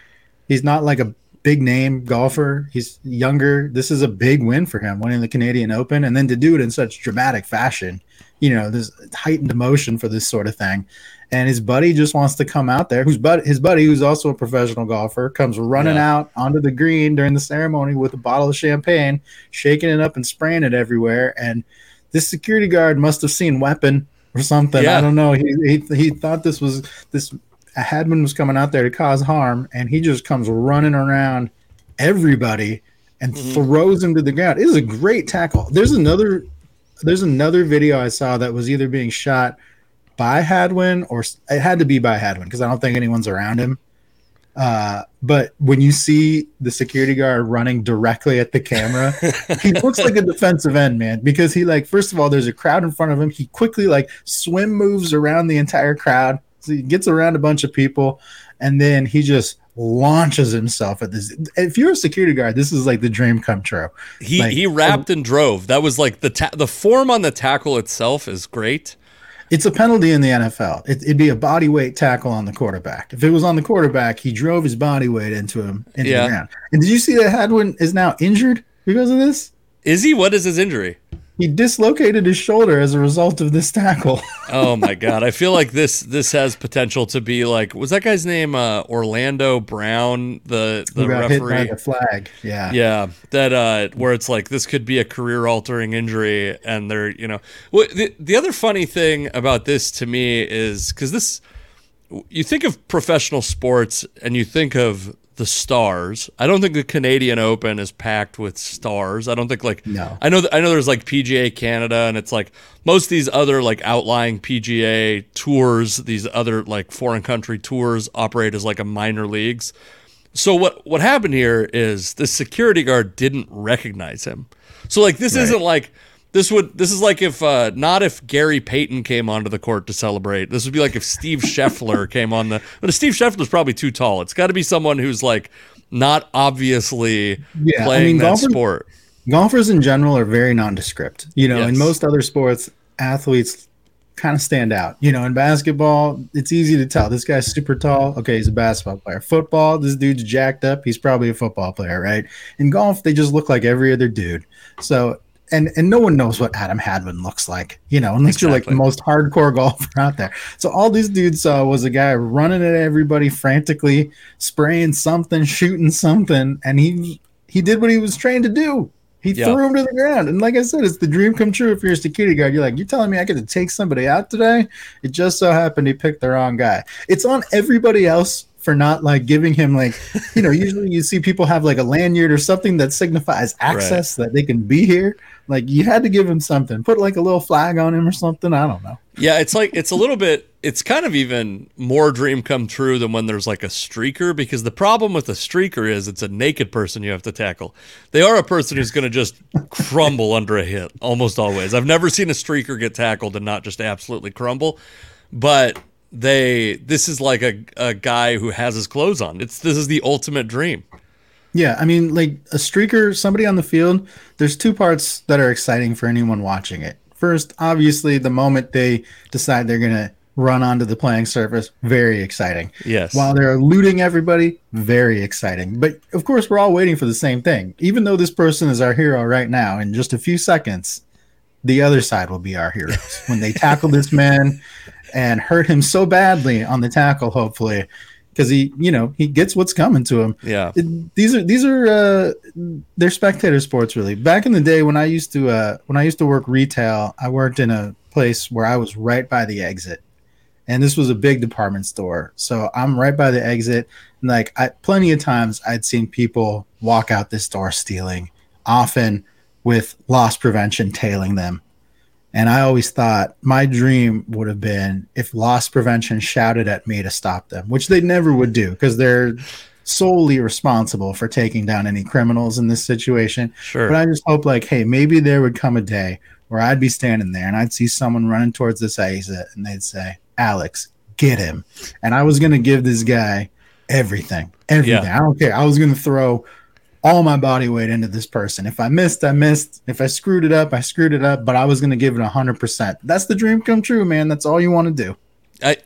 he's not like a big name golfer. He's younger. This is a big win for him, winning the Canadian Open, and then to do it in such dramatic fashion. You know, there's heightened emotion for this sort of thing. And his buddy just wants to come out there. Who's but his buddy, who's also a professional golfer, comes running Yeah. out onto the green during the ceremony with a bottle of champagne, shaking it up and spraying it everywhere. And this security guard must have seen weapon or something. Yeah. I don't know. He, he he thought this was this Hadwin was coming out there to cause harm, and he just comes running around everybody and Mhm. throws him to the ground. It is a great tackle. There's another there's another video I saw that was either being shot by Hadwin or it had to be by Hadwin because I don't think anyone's around him. Uh, but when you see the security guard running directly at the camera, he looks like a defensive end, man, because he like first of all, there's a crowd in front of him. He quickly like swim moves around the entire crowd. So he gets around a bunch of people, and then he just launches himself at this. If you're a security guard, this is like the dream come true. He Like- he wrapped and drove. That was like the ta- the form on the tackle itself is great. It's a penalty in the NFL. It, it'd be a body weight tackle on the quarterback. If it was on the quarterback, he drove his body weight into him into Yeah. the ground. And did you see that Hadwin is now injured because of this? Is he? What is his injury? He dislocated his shoulder as a result of this tackle. Oh my god! I feel like this this has potential to be like was that guy's name uh, Orlando Brown the the Who got hit by referee? the flag. Yeah. Yeah, that uh, where it's like this could be a career altering injury, and they're you know, well, the the other funny thing about this to me is because this, you think of professional sports and you think of the stars. I don't think the Canadian Open is packed with stars. I don't think like No. I know that I know there's like PGA Canada and it's like most of these other like outlying PGA tours, these other like foreign country tours operate as like a minor leagues. So what what happened here is the security guard didn't recognize him. So like this Right. isn't like this would this is like if uh not if Gary Payton came onto the court to celebrate. This would be like if Steve Scheffler came on the but Steve Scheffler's probably too tall. It's got to be someone who's like not obviously Yeah, I playing mean, that golfers- sport. Golfers in general are very nondescript. You know, in most other sports, athletes kind of stand out. You know, in basketball, it's easy to tell this guy's super tall. Okay, he's a basketball player. Football, this dude's jacked up. He's probably a football player, right? In golf, they just look like every other dude. So, and and no one knows what Adam Hadwin looks like, you know, unless exactly. you're like the most hardcore golfer out there. So all these dudes saw was a guy running at everybody frantically, spraying something, shooting something, and he he did what he was trained to do. He yeah. threw him to the ground. And like I said, it's the dream come true if you're a security guard. You're like, you're telling me I get to take somebody out today? It just so happened he picked the wrong guy. It's on everybody else for not like giving him like, you know, usually you see people have like a lanyard or something that signifies access right. that they can be here. Like you had to give him something. Put like a little flag on him or something. I don't know. Yeah, it's like it's a little bit it's kind of even more dream come true than when there's like a streaker because the problem with a streaker is it's a naked person you have to tackle. They are a person who's going to just crumble under a hit almost always. I've never seen a streaker get tackled and not just absolutely crumble, but they this is like a, a guy who has his clothes on. It's this is the ultimate dream. Yeah, I mean like a streaker, somebody on the field, there's two parts that are exciting for anyone watching it. First, obviously the moment they decide they're going to run onto the playing surface. Very exciting. Yes. While they're looting everybody, very exciting. But of course, we're all waiting for the same thing. Even though this person is our hero right now, in just a few seconds, the other side will be our heroes when they tackle this man and hurt him so badly on the tackle. Hopefully. Because he, you know, he gets what's coming to him. Yeah. It, these are these are uh, they're spectator sports, really. Back in the day when I used to uh, when I used to work retail, I worked in a place where I was right by the exit and this was a big department store. So I'm right by the exit. And like I, plenty of times I'd seen people walk out this door stealing, often with loss prevention tailing them. And I always thought my dream would have been if loss prevention shouted at me to stop them, which they never would do because they're solely responsible for taking down any criminals in this situation. Sure. But I just hope like, hey, maybe there would come a day where I'd be standing there and I'd see someone running towards this exit and they'd say, Alex, get him. And I was going to give this guy everything, everything. Yeah. I don't care. I was going to throw all my body weight into this person. If I missed, I missed. If I screwed it up, I screwed it up, but I was going to give it 100%. That's the dream come true, man. That's all you want to do.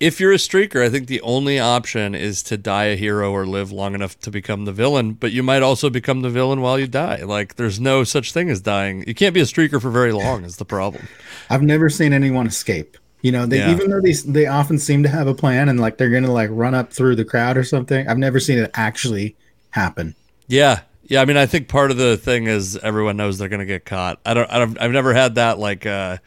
if you're a streaker, I think the only option is to die a hero or live long enough to become the villain, but you might also become the villain while you die. Like, there's no such thing as dying. You can't be a streaker for very long, is the problem. I've never seen anyone escape. You know, they yeah. even though they they often seem to have a plan and like they're gonna like run up through the crowd or something. I've never seen it actually happen. Yeah, yeah. I mean, I think part of the thing is everyone knows they're gonna get caught. I don't. I don't I've never had that like uh,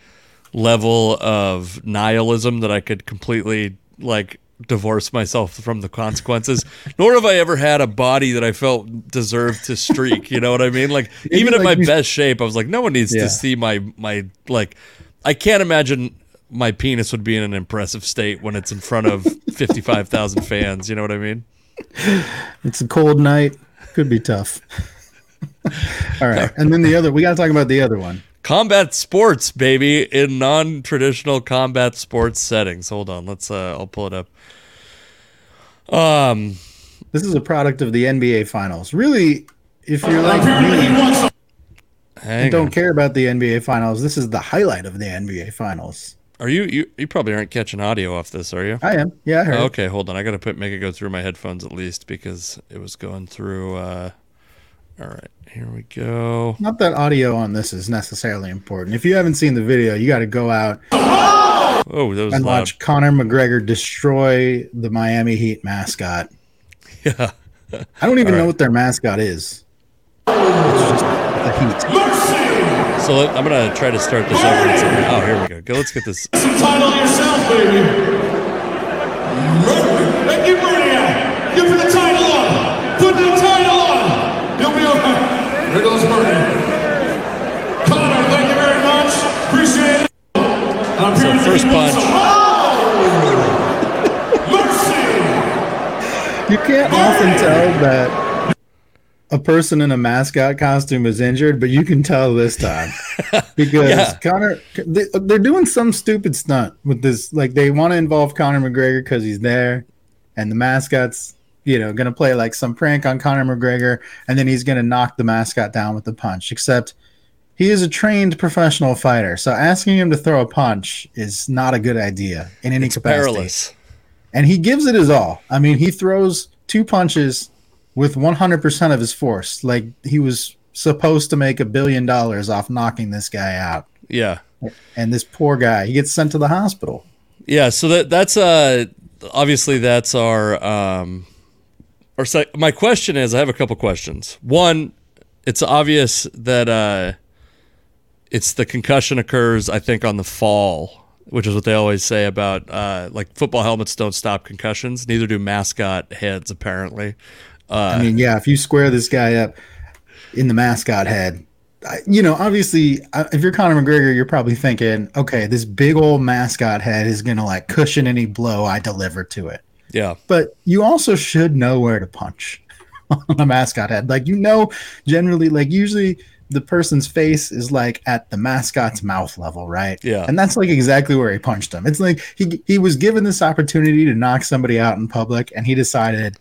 level of nihilism that I could completely like divorce myself from the consequences. Nor have I ever had a body that I felt deserved to streak. You know what I mean? Like even in like my best shape, I was like, no one needs yeah. to see my my like. I can't imagine my penis would be in an impressive state when it's in front of 55,000 fans. You know what I mean? It's a cold night. Could be tough. All right. And then the other, we got to talk about the other one. Combat sports, baby, in non traditional combat sports settings. Hold on. Let's, uh, I'll pull it up. Um, this is a product of the NBA finals. Really, if you're like me and don't care about the NBA finals, this is the highlight of the NBA finals. Are you, you you probably aren't catching audio off this, are you? I am. Yeah, I heard. Oh, okay, hold on. I got to put make it go through my headphones at least because it was going through uh All right, here we go. Not that audio on this is necessarily important. If you haven't seen the video, you got to go out oh, that was and loud. watch Conor McGregor destroy the Miami Heat mascot. Yeah. I don't even know what their mascot is. It's just the Heat. So let, I'm gonna try to start this over. Oh, here we go. Go. Let's get this. Title yourself, baby. Thank you, Burnie. Give me the title on. Put the title on. You'll be okay. Here goes Burnie. Conor, thank you very much. Appreciate it. I'm so first punch. You can't often tell that a person in a mascot costume is injured, but you can tell this time because yeah. Conor they, are doing some stupid stunt with this. Like they want to involve Conor McGregor because he's there, and the mascot's you know going to play like some prank on Conor McGregor, and then he's going to knock the mascot down with a punch. Except he is a trained professional fighter, so asking him to throw a punch is not a good idea in any It's capacity. perilous. And he gives it his all. I mean, he throws two punches with 100% of his force. Like he was supposed to make a billion dollars off knocking this guy out. Yeah. And this poor guy, he gets sent to the hospital. Yeah, so that that's uh obviously that's our um our sec- my question is I have a couple questions. One, it's obvious that uh it's the concussion occurs I think on the fall, which is what they always say about uh like football helmets don't stop concussions, neither do mascot heads apparently. I mean, yeah, if you square this guy up in the mascot head, I, you know, obviously, uh, if you're Conor McGregor, you're probably thinking, okay, this big old mascot head is going to like cushion any blow I deliver to it. Yeah. But you also should know where to punch on a mascot head. Like, you know, generally, like, usually the person's face is like at the mascot's mouth level, right? Yeah. And that's like exactly where he punched him. It's like he he was given this opportunity to knock somebody out in public, and he decided,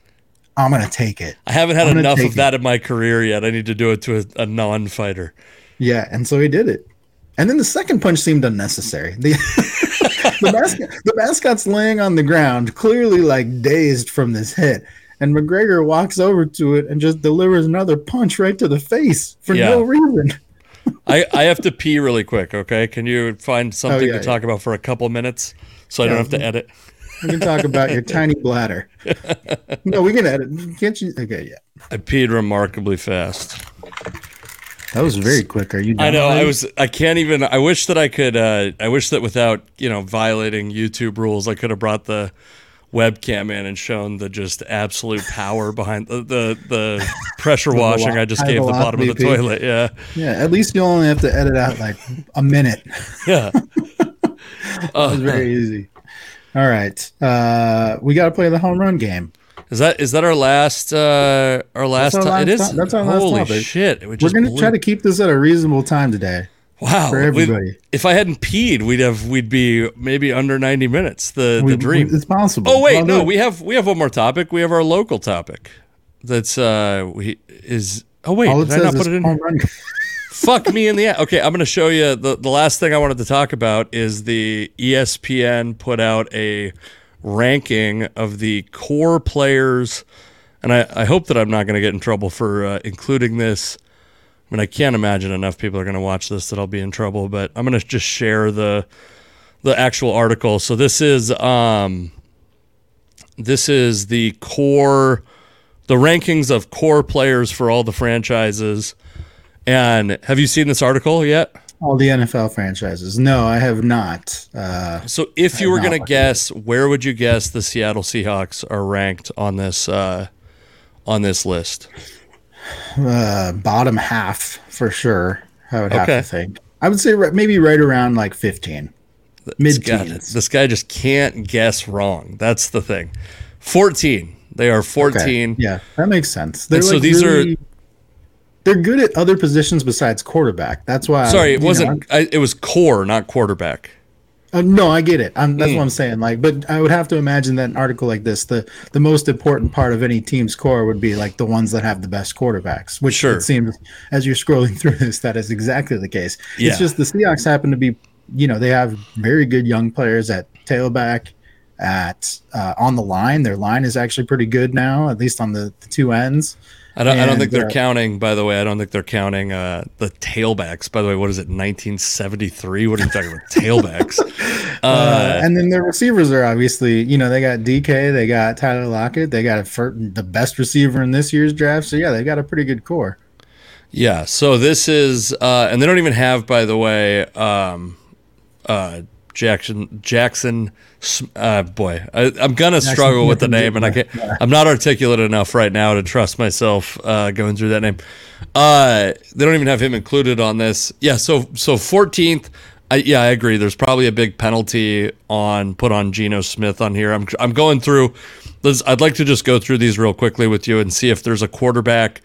I'm gonna take it. I haven't had enough of that in my career yet. I need to do it to a, a non-fighter. Yeah, and so he did it. And then the second punch seemed unnecessary. The the, mascot, the mascot's laying on the ground, clearly like dazed from this hit. And McGregor walks over to it and just delivers another punch right to the face for Yeah. no reason. I, I have to pee really quick, okay? Can you find oh, something Oh, yeah, to talk about for a couple minutes so I don't have to edit? We can talk about your tiny bladder. No, we can edit. Can't you? Okay, yeah. I peed remarkably fast. That was very quick. Are you? I know. I was. I can't even. I wish that I could. Uh, I wish that without you know violating YouTube rules, I could have brought the webcam in and shown the just absolute power behind the the, the pressure washing I just gave the bottom of the toilet. Yeah. Yeah, at least you only have to edit out like a minute. Yeah. It was very easy. All right, uh, we got to play the home run game. Is that is that our last uh our last our time? It last is. to- that's our last Holy topic. shit! We're just gonna try to keep this at a reasonable time today. Wow, for everybody. if I hadn't peed, we'd have we'd be maybe under ninety minutes. The We- the dream. it's possible. oh wait, Well, no, no. we have we have one more topic. We have our local topic. That's uh we is. Oh wait, All it did I not put it in? Fuck me in the ass. Okay, I'm going to show you the the last thing I wanted to talk about is the ESPN put out a ranking of the core players, and I, I hope that I'm not going to get in trouble for uh, including this. I mean, I can't imagine enough people are going to watch this that I'll be in trouble, but I'm going to just share the the actual article. So this is um this is the core the rankings of core players for all the franchises. And have you seen this article yet? All the NFL franchises. No, I have not. Uh, So if you were going to guess, where would you guess the Seattle Seahawks are ranked on this uh, on this list? uh, bottom half for sure. I would have to think. I would say maybe right around like 15. This Mid guy, teens. this guy just can't guess wrong. That's the thing. 14. They are 14. Yeah, that makes sense. They're And so like these are- really- they're good at other positions besides quarterback. That's why. Sorry, it wasn't. I, it was core, not quarterback. Uh, no, I get it. I'm, that's Hmm. what I'm saying. Like, but I would have to imagine that an article like this, the the most important part of any team's core would be like the ones that have the best quarterbacks. Which Sure. it seems, as you're scrolling through this, that is exactly the case. Yeah. It's just the Seahawks happen to be, you know, they have very good young players at tailback, at uh, on the line. Their line is actually pretty good now, at least on the, the two ends. I don't, I don't think they're uh, counting, by the way. I don't think they're counting uh, the tailbacks. By the way, what is it, 1973? What are you talking about? Tailbacks. Uh, and then their receivers are obviously, you know, they got DK, they got Tyler Lockett, they got a fir- the best receiver in this year's draft. So yeah, they got a pretty good core. Yeah. So this is, uh, and they don't even have, by the way, um, uh, Jackson Jackson. Uh, boy, I, I'm gonna struggle with the name, and I can't. Yeah. I'm not articulate enough right now to trust myself uh, going through that name. Uh, they don't even have him included on this. Yeah. So so 14th. I, yeah, I agree. There's probably a big penalty on put on Geno Smith on here. I'm I'm going through. I'd like to just go through these real quickly with you and see if there's a quarterback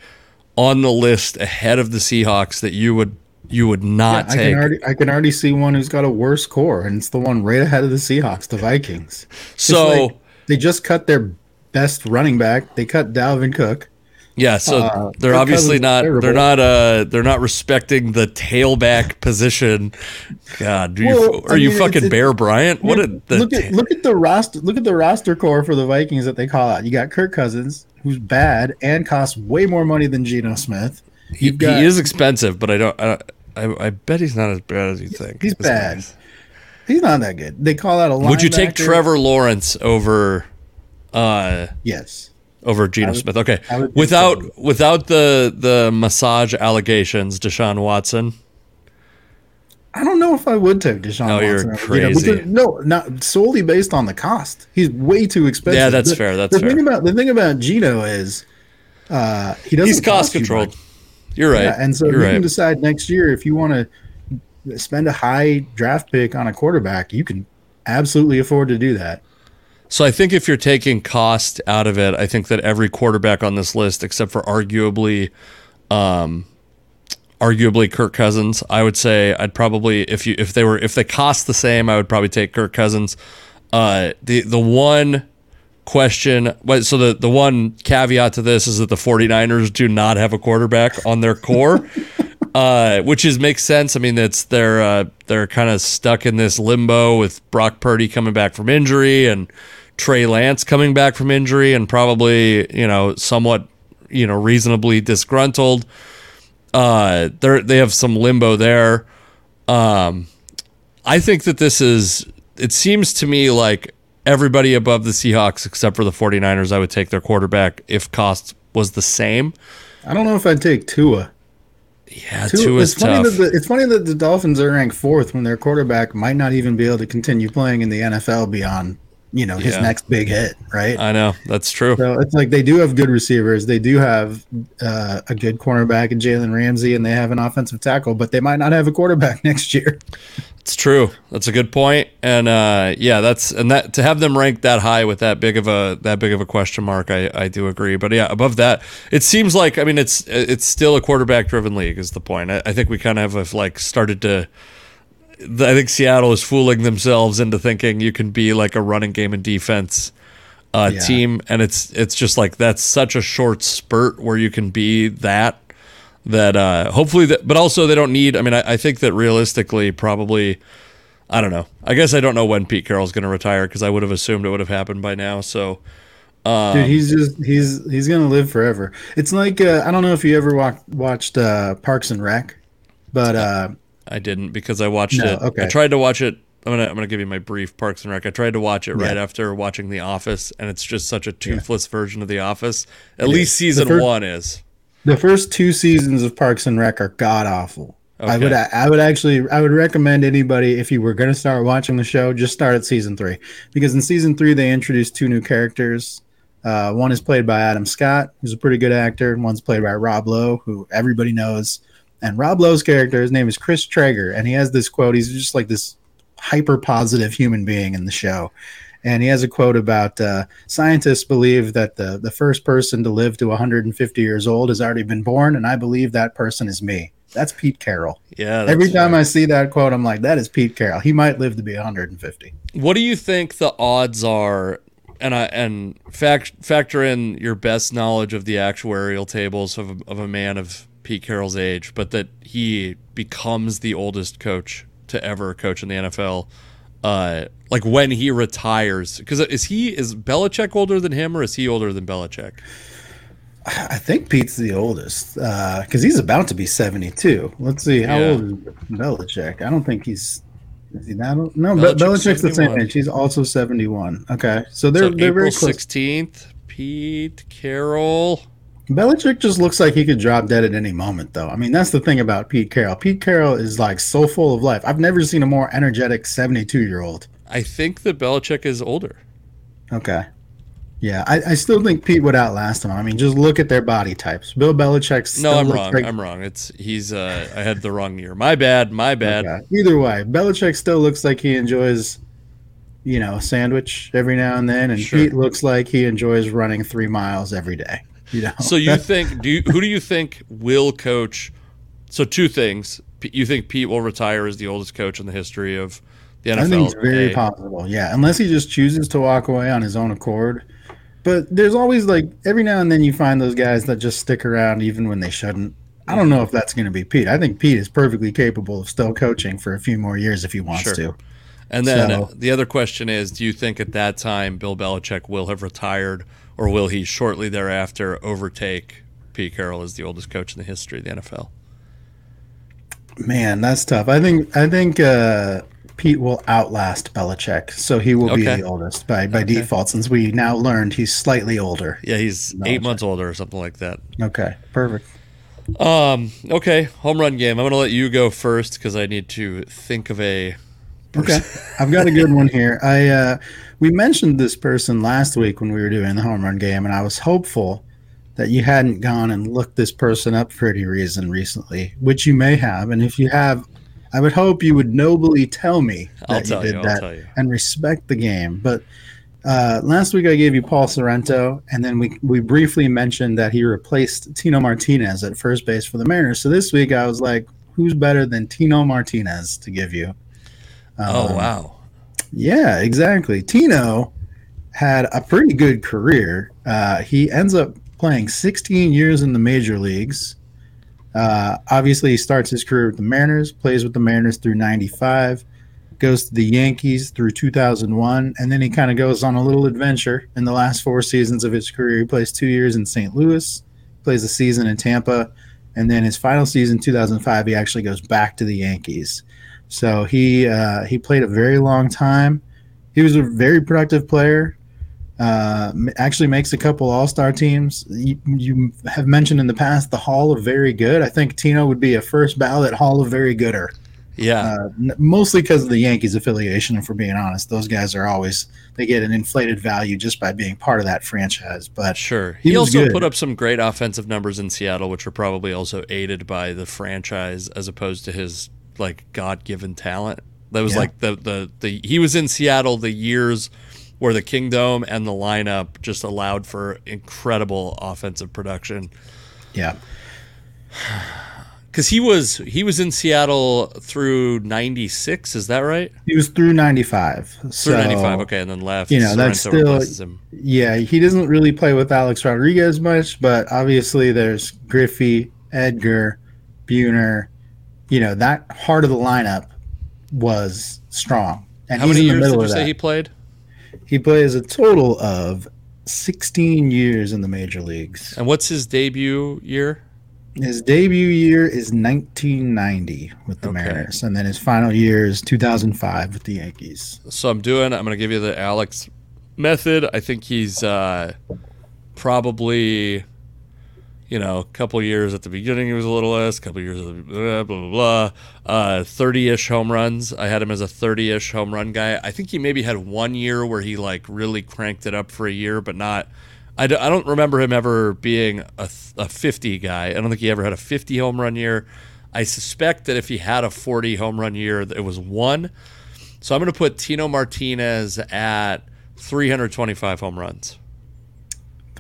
on the list ahead of the Seahawks that you would you would not I take. can already I can already see one who's got a worse core, and it's the one right ahead of the Seahawks, the Vikings. So like they just cut their best running back. They cut Dalvin Cook. Yeah, so uh, they're obviously not they're not uh they're not respecting the tailback position. God, do well, you are I mean, you fucking Bear Bryant? What a, look at look at the roster look at the roster core for the Vikings that they call out. You got Kirk Cousins, who's bad and costs way more money than Geno Smith. He, got, he, is expensive, but I don't I, I, I bet he's not as bad as you think. He's bad. He's not that good. They call out a. Lot. Would you take Trevor Lawrence over? uh Yes over Geno would, Smith. Okay, without so. without the the massage allegations, Deshaun Watson. I don't know if I would take Deshaun. Oh, Watson you're crazy. You know, no, not solely based on the cost. He's way too expensive. Yeah, that's the, fair. That's the fair. thing about the thing about Geno is uh, he doesn't. He's cost controlled. You are right. Yeah, and so you're you right. can decide next year if you want to spend a high draft pick on a quarterback. You can absolutely afford to do that. So I think if you're taking cost out of it, I think that every quarterback on this list, except for arguably, um, arguably Kirk Cousins, I would say I'd probably if you if they were if they cost the same, I would probably take Kirk Cousins. Uh, the the one question so the the one caveat to this is that the 49ers do not have a quarterback on their core uh, which is makes sense i mean it's they're uh, they're kind of stuck in this limbo with brock purdy coming back from injury and Trey Lance coming back from injury and probably, you know, somewhat, you know, reasonably disgruntled. Uh, they they have some limbo there. Um, I think that this is, it seems to me like everybody above the Seahawks except for the 49ers, I would take their quarterback if cost was the same. I don't know if I'd take Tua. Yeah, Tua, Tua is it's funny tough. That the, it's funny that the Dolphins are ranked fourth when their quarterback might not even be able to continue playing in the NFL beyond you know his yeah. next big hit, right? I know that's true. So it's like they do have good receivers. They do have uh, a good cornerback in Jalen Ramsey, and they have an offensive tackle, but they might not have a quarterback next year. It's true. That's a good point. and uh, yeah, that's and that to have them ranked that high with that big of a that big of a question mark, I, I do agree. But yeah, above that, it seems like I mean it's it's still a quarterback driven league is the point. I, I think we kind of have like started to I think Seattle is fooling themselves into thinking you can be like a running game and defense uh, yeah. team, and it's it's just like that's such a short spurt where you can be that that uh, hopefully that, but also they don't need. I mean, I, I think that realistically, probably. I don't know. I guess I don't know when Pete Carroll's going to retire because I would have assumed it would have happened by now. So, um, dude, he's just he's he's going to live forever. It's like uh, I don't know if you ever walk, watched uh, Parks and Rec, but uh, I didn't because I watched no, it. Okay. I tried to watch it. I'm gonna I'm gonna give you my brief Parks and Rec. I tried to watch it right after watching The Office, and it's just such a toothless yeah. version of The Office. At it least is. season first, one is. The first two seasons of Parks and Rec are god awful. Okay. I would I would actually I would recommend anybody if you were going to start watching the show just start at season three because in season three they introduced two new characters. Uh, one is played by Adam Scott, who's a pretty good actor. And one's played by Rob Lowe, who everybody knows and Rob Lowe's character, his name is Chris Traeger, and he has this quote. He's just like this hyper positive human being in the show. And he has a quote about uh, scientists believe that the, the first person to live to 150 years old has already been born, and I believe that person is me. That's Pete Carroll. Yeah. Every time I see that quote, I'm like, that is Pete Carroll. He might live to be 150. What do you think the odds are? And I and fact, factor in your best knowledge of the actuarial tables of, of a man of Pete Carroll's age, but that he becomes the oldest coach to ever coach in the NFL. Uh, like when he retires, because is he is Belichick older than him, or is he older than Belichick? I think Pete's the oldest because uh, he's about to be seventy-two. Let's see how yeah. old is Belichick. I don't think he's. Is he that old? No, Belichick's, Belichick's the same age. He's also seventy-one. Okay, so they're so they're April very sixteenth. Pete Carroll. Belichick just looks like he could drop dead at any moment, though. I mean, that's the thing about Pete Carroll. Pete Carroll is like so full of life. I've never seen a more energetic 72 year old. I think that Belichick is older. Okay. Yeah, I, I, still think Pete would outlast him. I mean, just look at their body types. Bill Belichick's. No, I'm wrong. Like, I'm wrong. It's he's. Uh, I had the wrong year. My bad. My bad. Okay. Either way, Belichick still looks like he enjoys, you know, a sandwich every now and then, and sure. Pete looks like he enjoys running three miles every day. You know? So you think do you, who do you think will coach? So two things. You think Pete will retire as the oldest coach in the history of the NFL? I think it's very possible. Yeah, unless he just chooses to walk away on his own accord. but there's always like every now and then you find those guys that just stick around even when they shouldn't. I don't know if that's going to be Pete. I think Pete is perfectly capable of still coaching for a few more years if he wants Sure. to. And then So- the other question is do you think at that time Bill Belichick will have retired or will he shortly thereafter overtake Pete Carroll as the oldest coach in the history of the NFL? Man, that's tough. I think I think uh, Pete will outlast Belichick, so he will Okay. be the oldest by by Okay. default. Since we now learned he's slightly older. Yeah, he's eight months older or something like that. Okay, perfect. Um, okay, home run game. I'm going to let you go first because I need to think of a Okay, I've got a good one here. I uh, we mentioned this person last week when we were doing the home run game, and I was hopeful that you hadn't gone and looked this person up for any reason recently, which you may have. And if you have, I would hope you would nobly tell me that I'll you did you, that and respect the game. But uh, last week I gave you Paul Sorrento, and then we we briefly mentioned that he replaced Tino Martinez at first base for the Mariners. So this week I was like, who's better than Tino Martinez to give you? Oh, Um, wow. yeah, exactly. Tino had a pretty good career. Uh, he ends up playing 16 years in the major leagues. Uh, obviously, he starts his career with the Mariners, plays with the Mariners through 95, goes to the Yankees through 2001, and then he kind of goes on a little adventure in the last four seasons of his career. He plays two years in St. Louis, plays a season in Tampa, and then his final season, 2005, he actually goes back to the Yankees. So he uh, he played a very long time. He was a very productive player. Uh, actually makes a couple All Star teams. You, you have mentioned in the past the Hall of Very Good. I think Tino would be a first ballot Hall of Very Gooder. Yeah. Uh, mostly because of the Yankees affiliation. And for being honest, those guys are always they get an inflated value just by being part of that franchise. But Sure. He He, also good. put up some great offensive numbers in Seattle, which were probably also aided by the franchise as opposed to his like God given talent. That was Yeah. like the, the the he was in Seattle the years where the Kingdome and the lineup just allowed for incredible offensive production. yeah, Because he was he was in Seattle through '96, is that right? he was through ninety five. Through '95, okay, and then left. you know, that's still-. Yeah, he doesn't really play with Alex Rodriguez much, but obviously there's Griffey, Edgar, Buhner. You know, that heart of the lineup was strong. And How many in the years did you say that. he played? He plays a total of 16 years in the major leagues. And what's his debut year? His debut year is 1990 with the Okay. Mariners, and then his final year is 2005 with the Yankees. So I'm doing. I'm going to give you the Alex method. I think he's uh, probably, you know, a couple years at the beginning. He was a little less. A couple years, at the, blah blah blah. blah. Uh, Thirty-ish home runs. I had him as a thirty-ish home run guy. I think he maybe had one year where he like really cranked it up for a year, but not. I, d- I don't remember him ever being a, a 50 guy. I don't think he ever had a 50 home run year. I suspect that if he had a 40 home run year, it was one. So I'm going to put Tino Martinez at 325 home runs.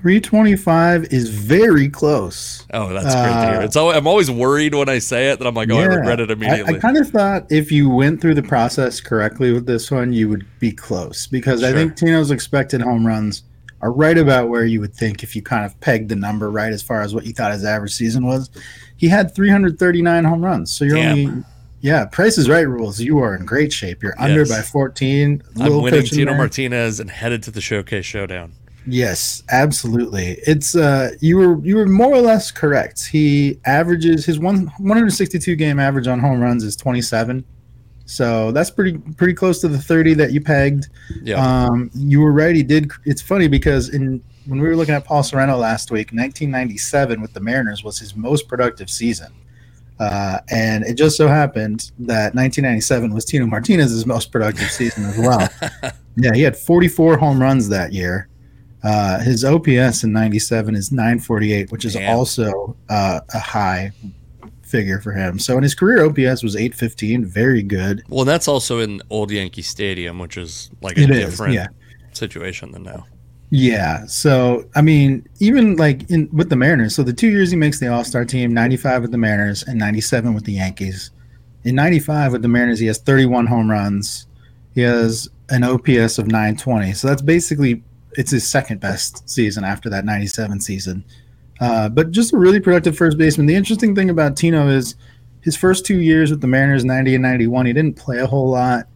325 is very close. Oh, that's great to hear. Uh, It's al- I'm always worried when I say it that I'm like, oh, I regret it immediately. I, kind of thought if you went through the process correctly with this one, you would be close because I think Tino's expected home runs are right about where you would think if you kind of pegged the number right as far as what you thought his average season was. He had 339 home runs, so you're Damn. only yeah. Price is right rules. You are in great shape. You're under by 14. I'm winning Tino there. Martinez and headed to the Showcase Showdown. Yes, absolutely. It's uh you were you were more or less correct. He averages his one 162 game average on home runs is 27. So that's pretty pretty close to the 30 that you pegged. Yeah. Um you were right, he did it's funny because in when we were looking at Paul Sorrento last week, 1997 with the Mariners was his most productive season. Uh, and it just so happened that 1997 was Tino Martinez's most productive season as well. yeah, he had 44 home runs that year. Uh, his OPS in 97 is 948, which is Damn. also uh, a high figure for him. So in his career, OPS was 815, very good. well, that's also in Old Yankee Stadium, which is like a It is, different yeah. situation than now. Yeah. So I mean, even like in with the Mariners, so the two years he makes the All Star team, 95 with the Mariners and 97 with the Yankees. In 95 with the Mariners, he has 31 home runs. He has an OPS of 920. So that's basically it's his second best season after that 97 season. Uh, but just a really productive first baseman. The interesting thing about Tino is his first two years with the Mariners, 90 and 91, he didn't play a whole lot.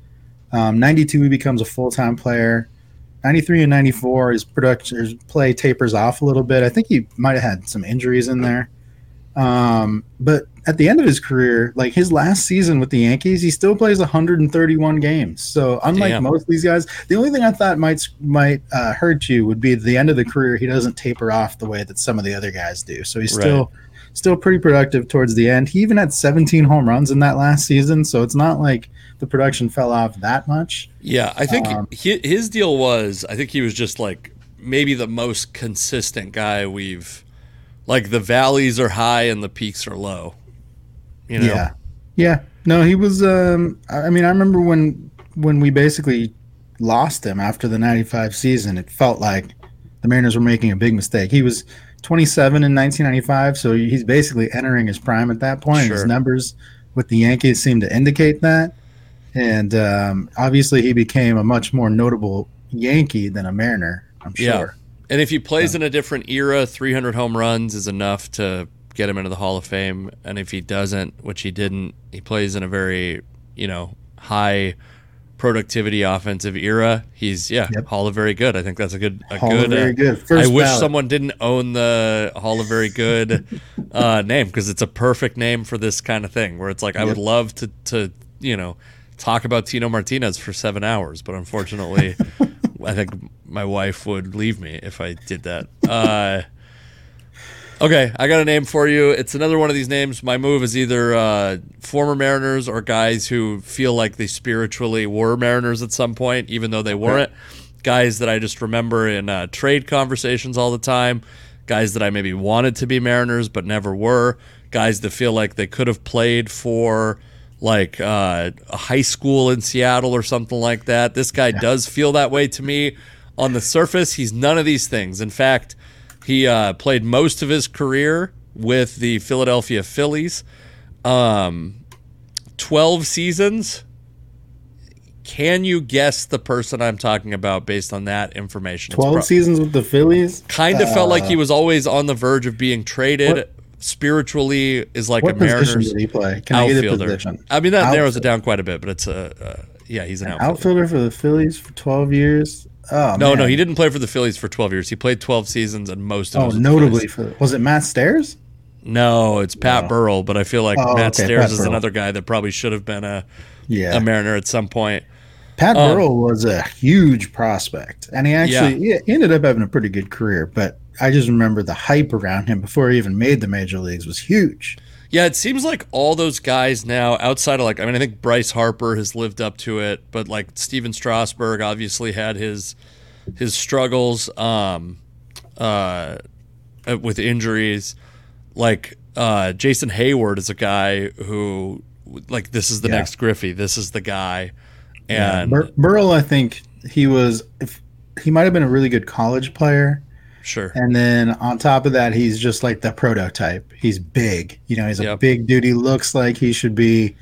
Um, 92, he becomes a full time player. 93 and 94, his production, his play tapers off a little bit. I think he might have had some injuries in there. Um, but at the end of his career, like his last season with the Yankees, he still plays 131 games. So unlike Damn. most of these guys, the only thing I thought might might uh, hurt you would be the end of the career. He doesn't taper off the way that some of the other guys do. So he's right. still still pretty productive towards the end. He even had 17 home runs in that last season. So it's not like the production fell off that much. Yeah, I think um, his deal was I think he was just like maybe the most consistent guy we've like the valleys are high and the peaks are low. You know? Yeah. Yeah. No, he was um I mean, I remember when when we basically lost him after the 95 season, it felt like the Mariners were making a big mistake. He was 27 in 1995, so he's basically entering his prime at that point. Sure. His numbers with the Yankees seem to indicate that. And um, obviously, he became a much more notable Yankee than a Mariner, I'm sure. Yeah. And if he plays yeah. in a different era, 300 home runs is enough to get him into the Hall of Fame. And if he doesn't, which he didn't, he plays in a very, you know, high productivity offensive era. He's yeah, yep. Hall of Very Good. I think that's a good a Hall good. Very uh, Good. First I wish someone didn't own the Hall of Very Good uh, name because it's a perfect name for this kind of thing. Where it's like I would love to to you know talk about Tino Martinez for seven hours, but unfortunately. I think my wife would leave me if I did that. Uh, okay, I got a name for you. It's another one of these names. My move is either uh, former Mariners or guys who feel like they spiritually were Mariners at some point, even though they weren't. Guys that I just remember in uh, trade conversations all the time. Guys that I maybe wanted to be Mariners but never were. Guys that feel like they could have played for like uh, a high school in Seattle or something like that. This guy yeah. does feel that way to me. On the surface, he's none of these things. In fact, he uh, played most of his career with the Philadelphia Phillies. Um, 12 seasons. Can you guess the person I'm talking about based on that information? 12 pro- seasons with the Phillies? Kind of uh, felt like he uh, was always on the verge of being traded. What? spiritually is like a Mariners did he play? Can outfielder. I? I mean that narrows it down quite a bit, but it's a uh, yeah, he's an, an outfielder. outfielder. for the Phillies for 12 years. Oh no, man. no, he didn't play for the Phillies for 12 years. He played 12 seasons, and most of oh, notably for was it Matt Stairs? No, it's Pat oh. Burrell, but I feel like oh, Matt okay, Stairs Pat is Burrell. another guy that probably should have been a yeah. a Mariner at some point. Pat um, Burrell was a huge prospect, and he actually yeah. he ended up having a pretty good career. But I just remember the hype around him before he even made the major leagues was huge. Yeah, it seems like all those guys now, outside of like, I mean, I think Bryce Harper has lived up to it, but like Stephen Strasburg obviously had his his struggles um, uh, with injuries. Like uh, Jason Heyward is a guy who, like, this is the yeah. next Griffey. This is the guy. And yeah. Bur- Burrell, I think he was. If he might have been a really good college player Sure. And then on top of that, he's just like the prototype. He's big. You know, he's yep. a big dude. He looks like he should be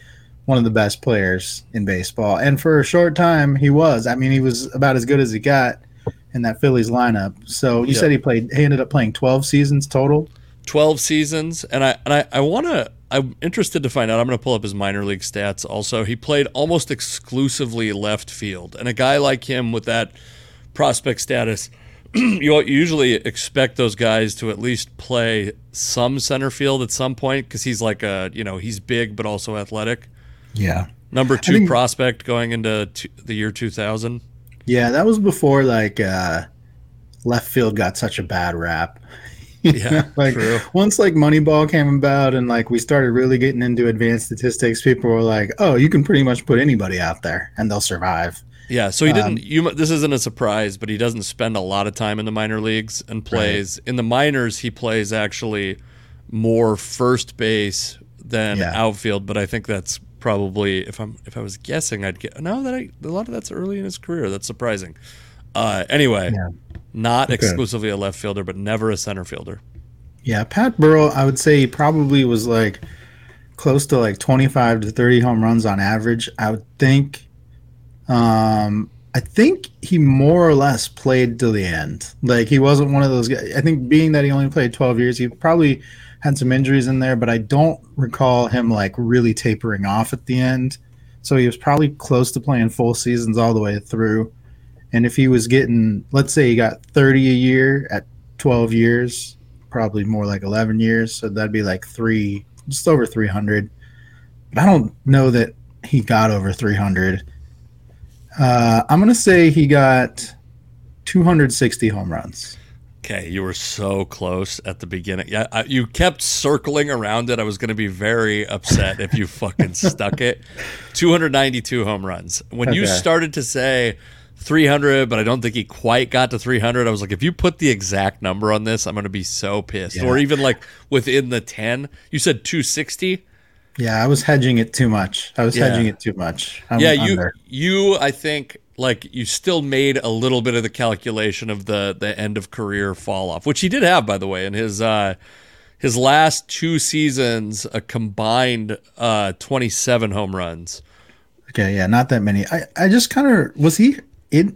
one of the best players in baseball. And for a short time, he was. I mean, he was about as good as he got in that Phillies lineup. So you yep. said he played. He ended up playing twelve seasons total. Twelve seasons, and I and I, I want to. I'm interested to find out. I'm going to pull up his minor league stats. Also, he played almost exclusively left field, and a guy like him with that prospect status you usually expect those guys to at least play some center field at some point because he's like a you know he's big but also athletic. Yeah. Number two think, prospect going into the year 2000. Yeah, that was before like uh, left field got such a bad rap. yeah, like true. once like Moneyball came about and like we started really getting into advanced statistics, people were like, "Oh, you can pretty much put anybody out there and they'll survive." Yeah, so he didn't. Um, you this isn't a surprise, but he doesn't spend a lot of time in the minor leagues and plays right. in the minors. He plays actually more first base than yeah. outfield, but I think that's probably if I'm if I was guessing, I'd get no that I, a lot of that's early in his career. That's surprising. Uh, anyway, yeah. not okay. exclusively a left fielder, but never a center fielder. Yeah, Pat Burrell, I would say he probably was like close to like 25 to 30 home runs on average. I would think um, I think he more or less played to the end. Like he wasn't one of those guys. I think being that he only played 12 years, he probably had some injuries in there, but I don't recall him like really tapering off at the end. So he was probably close to playing full seasons all the way through. And if he was getting, let's say he got 30 a year at 12 years, probably more like 11 years. So that'd be like three, just over 300. But I don't know that he got over 300. Uh, I'm going to say he got 260 home runs. Okay, you were so close at the beginning. Yeah, I, you kept circling around it. I was going to be very upset if you fucking stuck it. 292 home runs. When okay. you started to say 300, but I don't think he quite got to 300, I was like, if you put the exact number on this, I'm going to be so pissed. Yeah. Or even like within the 10. You said 260. Yeah, I was hedging it too much. I was yeah. hedging it too much. I'm yeah, you under. you I think like you still made a little bit of the calculation of the the end of career fall off, which he did have by the way in his uh his last two seasons a combined uh 27 home runs. Okay, yeah, not that many. I I just kind of was he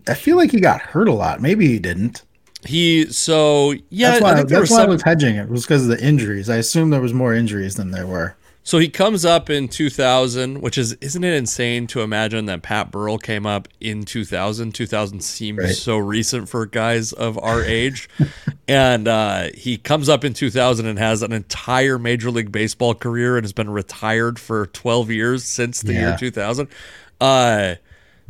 I feel like he got hurt a lot. Maybe he didn't. He so yeah. That's why, I, that's why some, I was hedging it. it was because of the injuries. I assume there was more injuries than there were. So he comes up in 2000, which is isn't it insane to imagine that Pat Burrell came up in 2000? 2000 seems right. so recent for guys of our age, and uh, he comes up in 2000 and has an entire Major League Baseball career and has been retired for 12 years since the yeah. year 2000. Uh,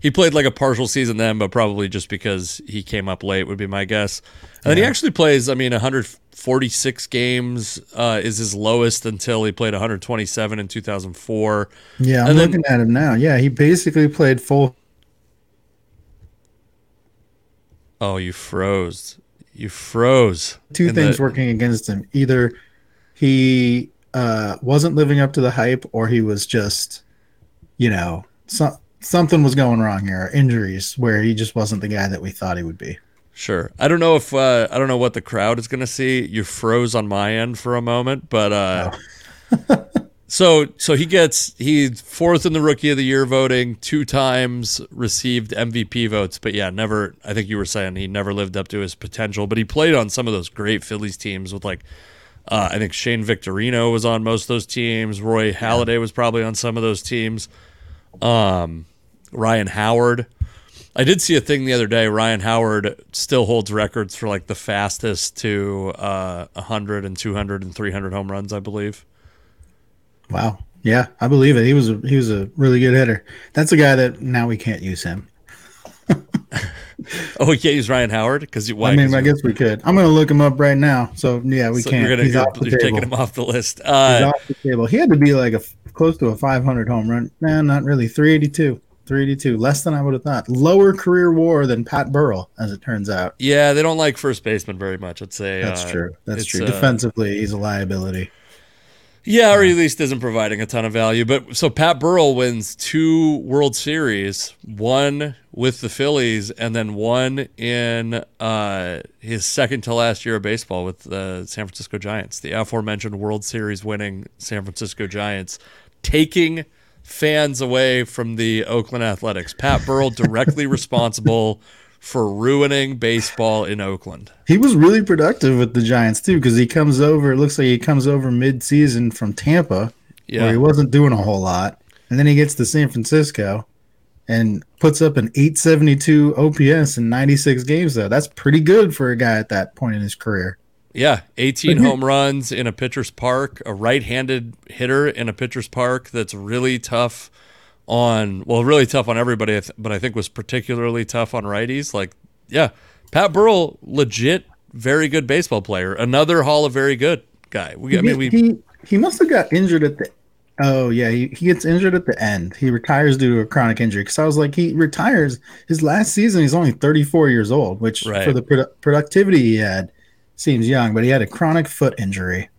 he played like a partial season then, but probably just because he came up late would be my guess. And yeah. then he actually plays. I mean, 146 games uh, is his lowest until he played 127 in 2004. Yeah, I'm then, looking at him now. Yeah, he basically played full. Oh, you froze. You froze. Two things the... working against him. Either he uh, wasn't living up to the hype, or he was just, you know, so, something was going wrong here. Injuries, where he just wasn't the guy that we thought he would be. Sure. I don't know if uh, I don't know what the crowd is going to see. You froze on my end for a moment, but uh, oh. so so he gets he fourth in the rookie of the year voting, two times received MVP votes, but yeah, never. I think you were saying he never lived up to his potential, but he played on some of those great Phillies teams with like. Uh, I think Shane Victorino was on most of those teams. Roy Halladay was probably on some of those teams. Um, Ryan Howard. I did see a thing the other day. Ryan Howard still holds records for like the fastest to uh, 100 and 200 and 300 home runs, I believe. Wow. Yeah, I believe it. He was a, he was a really good hitter. That's a guy that now we can't use him. oh, we can't use Ryan Howard because I mean, I guess we could. I'm going to look him up right now. So yeah, we so can't. You're, gonna, He's you're, off the you're taking him off the list. Uh, He's off the table. He had to be like a close to a 500 home run. Nah, not really. 382. 382, less than I would have thought. Lower career WAR than Pat Burrell, as it turns out. Yeah, they don't like first baseman very much. I'd say that's uh, true. That's true. Uh, Defensively, he's a liability. Yeah, or at least isn't providing a ton of value. But so Pat Burrell wins two World Series, one with the Phillies, and then one in uh, his second to last year of baseball with the San Francisco Giants, the aforementioned World Series winning San Francisco Giants, taking fans away from the Oakland Athletics. Pat Burrell directly responsible for ruining baseball in Oakland. He was really productive with the Giants too because he comes over. It looks like he comes over mid-season from Tampa, yeah. where he wasn't doing a whole lot, and then he gets to San Francisco and puts up an 872 OPS in 96 games. Though that's pretty good for a guy at that point in his career. Yeah, 18 home runs in a pitcher's park, a right-handed hitter in a pitcher's park that's really tough on well, really tough on everybody, but I think was particularly tough on righties. Like, yeah, Pat Burrell, legit, very good baseball player. Another Hall of Very Good guy. We, I mean, we he he must have got injured at the. Oh yeah, he, he gets injured at the end. He retires due to a chronic injury. Because I was like, he retires his last season. He's only 34 years old, which right. for the produ- productivity he had seems young, but he had a chronic foot injury.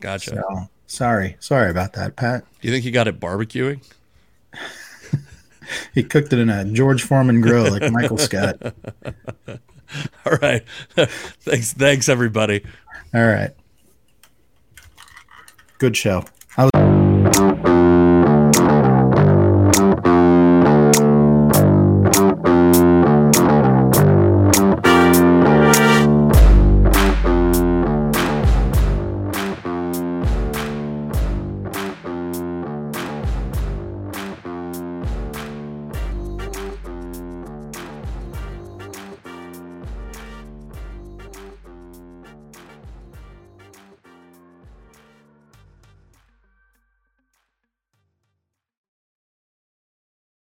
Gotcha. So, sorry, sorry about that, Pat. Do you think he got it barbecuing? he cooked it in a George Foreman grill like Michael Scott. All right. thanks, thanks everybody. All right. Good show.